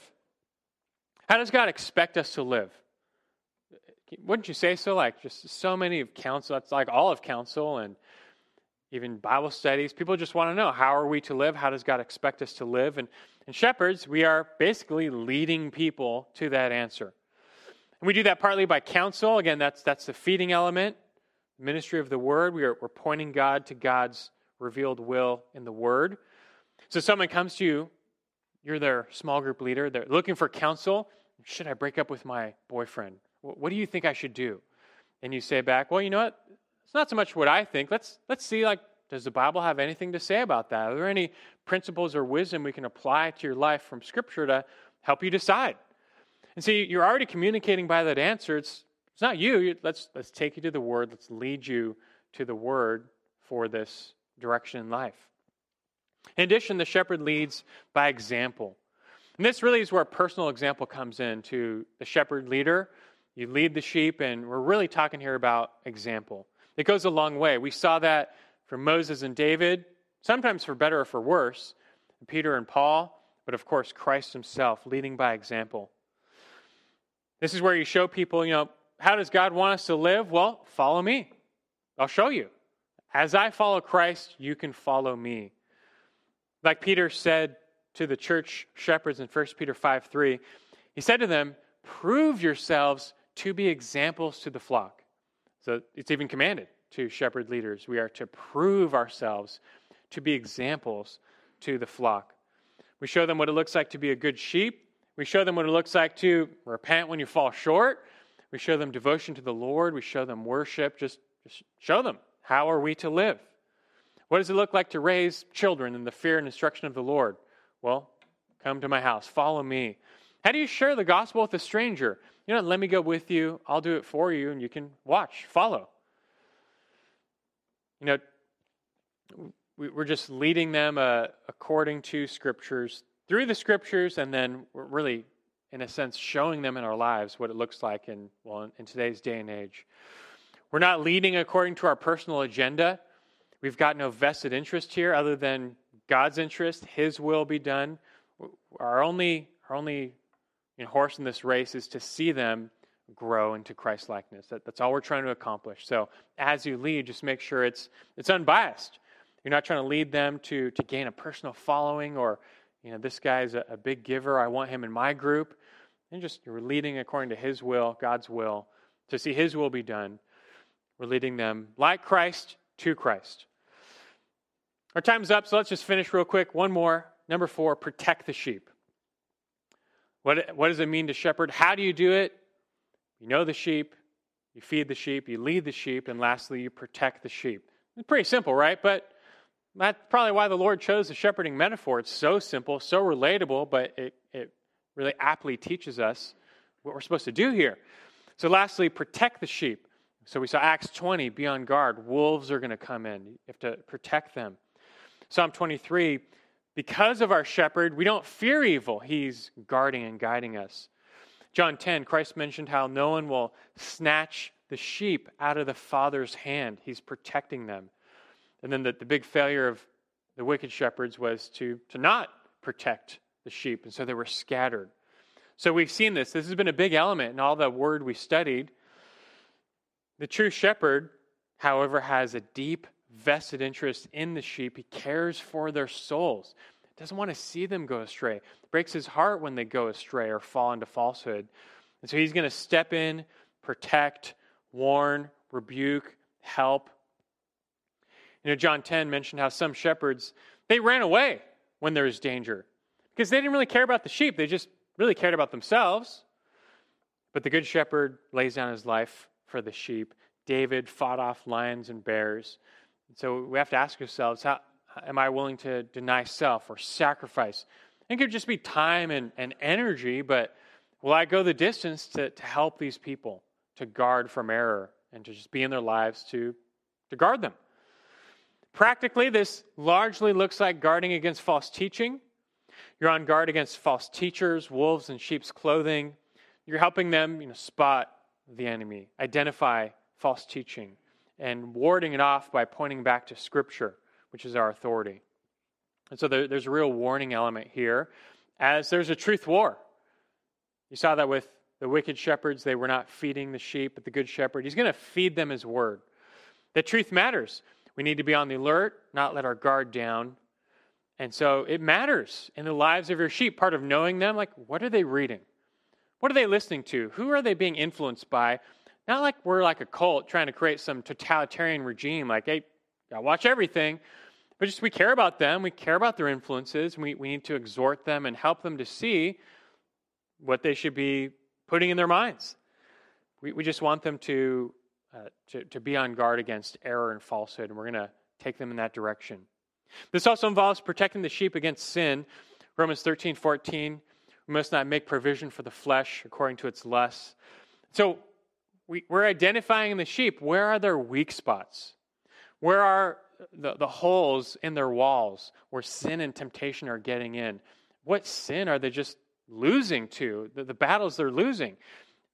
How does God expect us to live? Wouldn't you say so? Like, just so many of counsel, that's like all of counsel and even Bible studies. People just want to know how are we to live? How does God expect us to live? And and shepherds, we are basically leading people to that answer. And we do that partly by counsel. Again, that's, that's the feeding element, ministry of the word. We are, we're pointing God to God's revealed will in the word. So someone comes to you, you're their small group leader, they're looking for counsel. Should I break up with my boyfriend? What do you think I should do? And you say back, well, you know what? It's not so much what I think. Let's, let's see, like, does the Bible have anything to say about that? Are there any principles or wisdom we can apply to your life from Scripture to help you decide? And see, you're already communicating by that answer. It's, it's not you. Let's, let's take you to the Word. Let's lead you to the Word for this direction in life. In addition, the shepherd leads by example. And this really is where personal example comes in to the shepherd leader. You lead the sheep, and we're really talking here about example. It goes a long way. We saw that from Moses and David, sometimes for better or for worse, Peter and Paul, but of course Christ himself, leading by example. This is where you show people, you know, how does God want us to live? Well, follow me. I'll show you. As I follow Christ, you can follow me. Like Peter said to the church shepherds in 1 Peter 5 3, he said to them, Prove yourselves to be examples to the flock. So it's even commanded to shepherd leaders. We are to prove ourselves to be examples to the flock. We show them what it looks like to be a good sheep. We show them what it looks like to repent when you fall short. We show them devotion to the Lord. We show them worship. Just, just show them how are we to live. What does it look like to raise children in the fear and instruction of the Lord? Well, come to my house, follow me. How do you share the gospel with a stranger? You know, let me go with you. I'll do it for you, and you can watch, follow. You know, we're just leading them uh, according to scriptures, through the scriptures, and then we're really, in a sense, showing them in our lives what it looks like in, well, in today's day and age. We're not leading according to our personal agenda. We've got no vested interest here other than God's interest, His will be done. Our only, our only you know, horse in this race is to see them grow into Christ likeness. That, that's all we're trying to accomplish. So as you lead, just make sure it's it's unbiased. You're not trying to lead them to to gain a personal following or you know this guy's a, a big giver. I want him in my group. And just you're leading according to His will, God's will, to see His will be done. We're leading them like Christ to Christ. Our time's up, so let's just finish real quick. One more. Number four, protect the sheep. What, what does it mean to shepherd? How do you do it? You know the sheep, you feed the sheep, you lead the sheep, and lastly, you protect the sheep. It's pretty simple, right? But that's probably why the Lord chose the shepherding metaphor. It's so simple, so relatable, but it, it really aptly teaches us what we're supposed to do here. So, lastly, protect the sheep. So, we saw Acts 20, be on guard. Wolves are going to come in, you have to protect them. Psalm 23 because of our shepherd, we don't fear evil. He's guarding and guiding us. John 10, Christ mentioned how no one will snatch the sheep out of the Father's hand. He's protecting them. And then the, the big failure of the wicked shepherds was to, to not protect the sheep, and so they were scattered. So we've seen this. This has been a big element in all the word we studied. The true shepherd, however, has a deep vested interest in the sheep. He cares for their souls. Doesn't want to see them go astray. Breaks his heart when they go astray or fall into falsehood. And so he's going to step in, protect, warn, rebuke, help. You know, John 10 mentioned how some shepherds, they ran away when there was danger because they didn't really care about the sheep. They just really cared about themselves. But the good shepherd lays down his life for the sheep. David fought off lions and bears. And So we have to ask ourselves how am I willing to deny self or sacrifice? It could just be time and, and energy, but will I go the distance to, to help these people, to guard from error, and to just be in their lives to, to guard them? Practically, this largely looks like guarding against false teaching. You're on guard against false teachers, wolves in sheep's clothing. You're helping them you know, spot the enemy, identify false teaching and warding it off by pointing back to Scripture, which is our authority. And so there, there's a real warning element here, as there's a truth war. You saw that with the wicked shepherds, they were not feeding the sheep, but the good shepherd, he's going to feed them his word. The truth matters. We need to be on the alert, not let our guard down. And so it matters in the lives of your sheep. Part of knowing them, like, what are they reading? What are they listening to? Who are they being influenced by? Not like we're like a cult trying to create some totalitarian regime, like, hey, gotta watch everything. But just we care about them, we care about their influences, we, we need to exhort them and help them to see what they should be putting in their minds. We, we just want them to, uh, to, to be on guard against error and falsehood, and we're going to take them in that direction. This also involves protecting the sheep against sin. Romans 13, 14, we must not make provision for the flesh according to its lusts. So we, we're identifying the sheep. Where are their weak spots? Where are the, the holes in their walls where sin and temptation are getting in? What sin are they just losing to? The, the battles they're losing.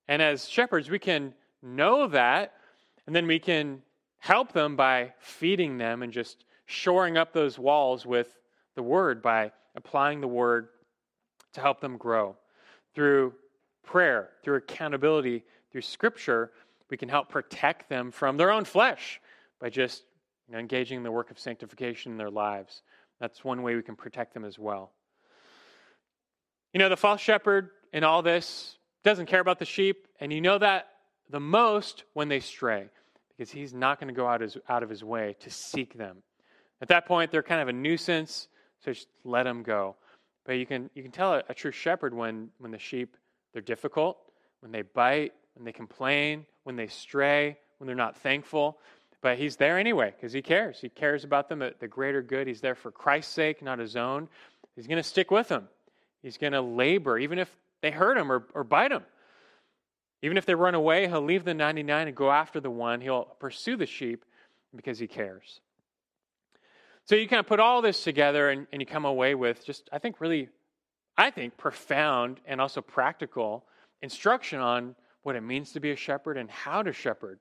And as shepherds, we can know that, and then we can help them by feeding them and just shoring up those walls with the word by applying the word to help them grow through prayer, through accountability, through Scripture, we can help protect them from their own flesh by just you know, engaging in the work of sanctification in their lives. That's one way we can protect them as well. You know, the false shepherd in all this doesn't care about the sheep, and you know that the most when they stray, because he's not going to go out, his, out of his way to seek them. At that point, they're kind of a nuisance, so just let them go. But you can, you can tell a, a true shepherd when, when the sheep, they're difficult, when they bite, when they complain, when they stray, when they're not thankful. But he's there anyway because he cares. He cares about them, the greater good. He's there for Christ's sake, not his own. He's going to stick with them. He's going to labor, even if they hurt him or, or bite him. Even if they run away, he'll leave the 99 and go after the one. He'll pursue the sheep because he cares. So you kind of put all this together and, and you come away with just, I think, really, I think, profound and also practical instruction on what it means to be a shepherd and how to shepherd.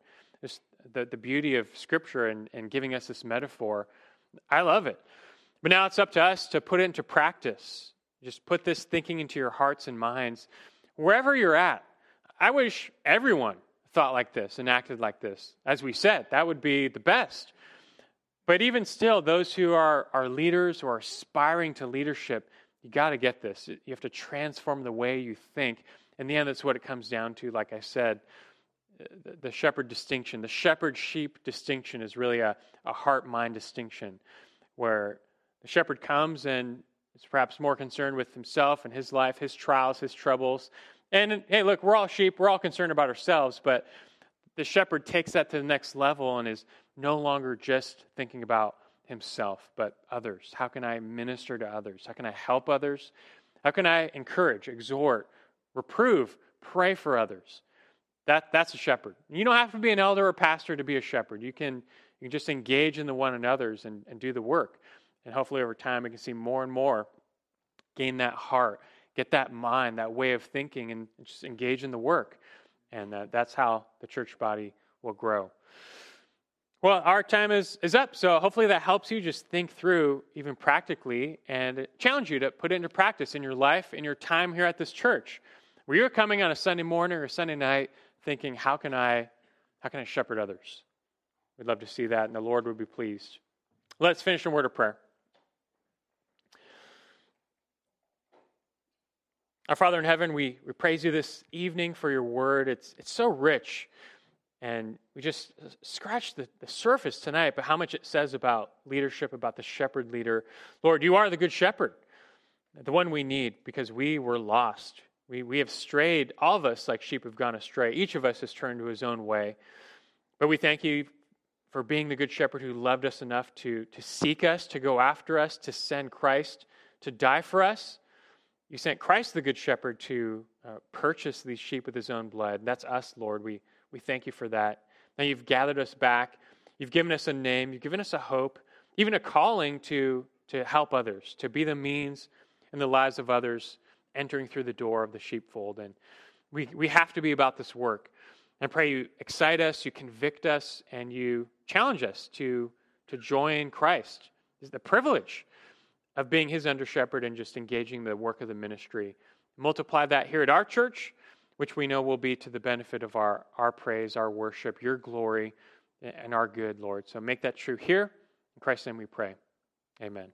The, the beauty of Scripture and, and giving us this metaphor. I love it. But now it's up to us to put it into practice. Just put this thinking into your hearts and minds wherever you're at. I wish everyone thought like this and acted like this. As we said, that would be the best. But even still, those who are, are leaders or aspiring to leadership, you got to get this. You have to transform the way you think. In the end, that's what it comes down to. Like I said, the, shepherd distinction, the shepherd sheep distinction is really a, a heart mind distinction where the shepherd comes and is perhaps more concerned with himself and his life, his trials, his troubles. And hey, look, we're all sheep, we're all concerned about ourselves, but the shepherd takes that to the next level and is no longer just thinking about himself, but others. How can I minister to others? How can I help others? How can I encourage, exhort, reprove, pray for others? That, that's a shepherd. You don't have to be an elder or pastor to be a shepherd. You can, you can just engage in the one another's and, and do the work. And hopefully over time we can see more and more gain that heart, get that mind, that way of thinking, and just engage in the work. And uh, that's how the church body will grow. Well, our time is, is up. So hopefully that helps you just think through, even practically, and challenge you to put it into practice in your life, in your time here at this church. Where you're coming on a Sunday morning or Sunday night thinking, how can I, how can I shepherd others? We'd love to see that, and the Lord would be pleased. Let's finish in word of prayer. Our Father in heaven, we, we praise you this evening for your word. It's, it's so rich. And we just scratched the, the surface tonight, but how much it says about leadership, about the shepherd leader. Lord, you are the good shepherd, the one we need because we were lost. We, we have strayed, all of us like sheep have gone astray. Each of us has turned to his own way. But we thank you for being the good shepherd who loved us enough to, to seek us, to go after us, to send Christ to die for us. You sent Christ, the good shepherd, to uh, purchase these sheep with his own blood. That's us, Lord. We we thank you for that. Now you've gathered us back. You've given us a name. You've given us a hope, even a calling to, to help others, to be the means in the lives of others entering through the door of the sheepfold. And we, we have to be about this work. And I pray you excite us, you convict us, and you challenge us to, to join Christ. Is the privilege of being his under shepherd and just engaging the work of the ministry. Multiply that here at our church which we know will be to the benefit of our, our praise, our worship, your glory, and our good, Lord. So make that true here. In Christ's name we pray. Amen.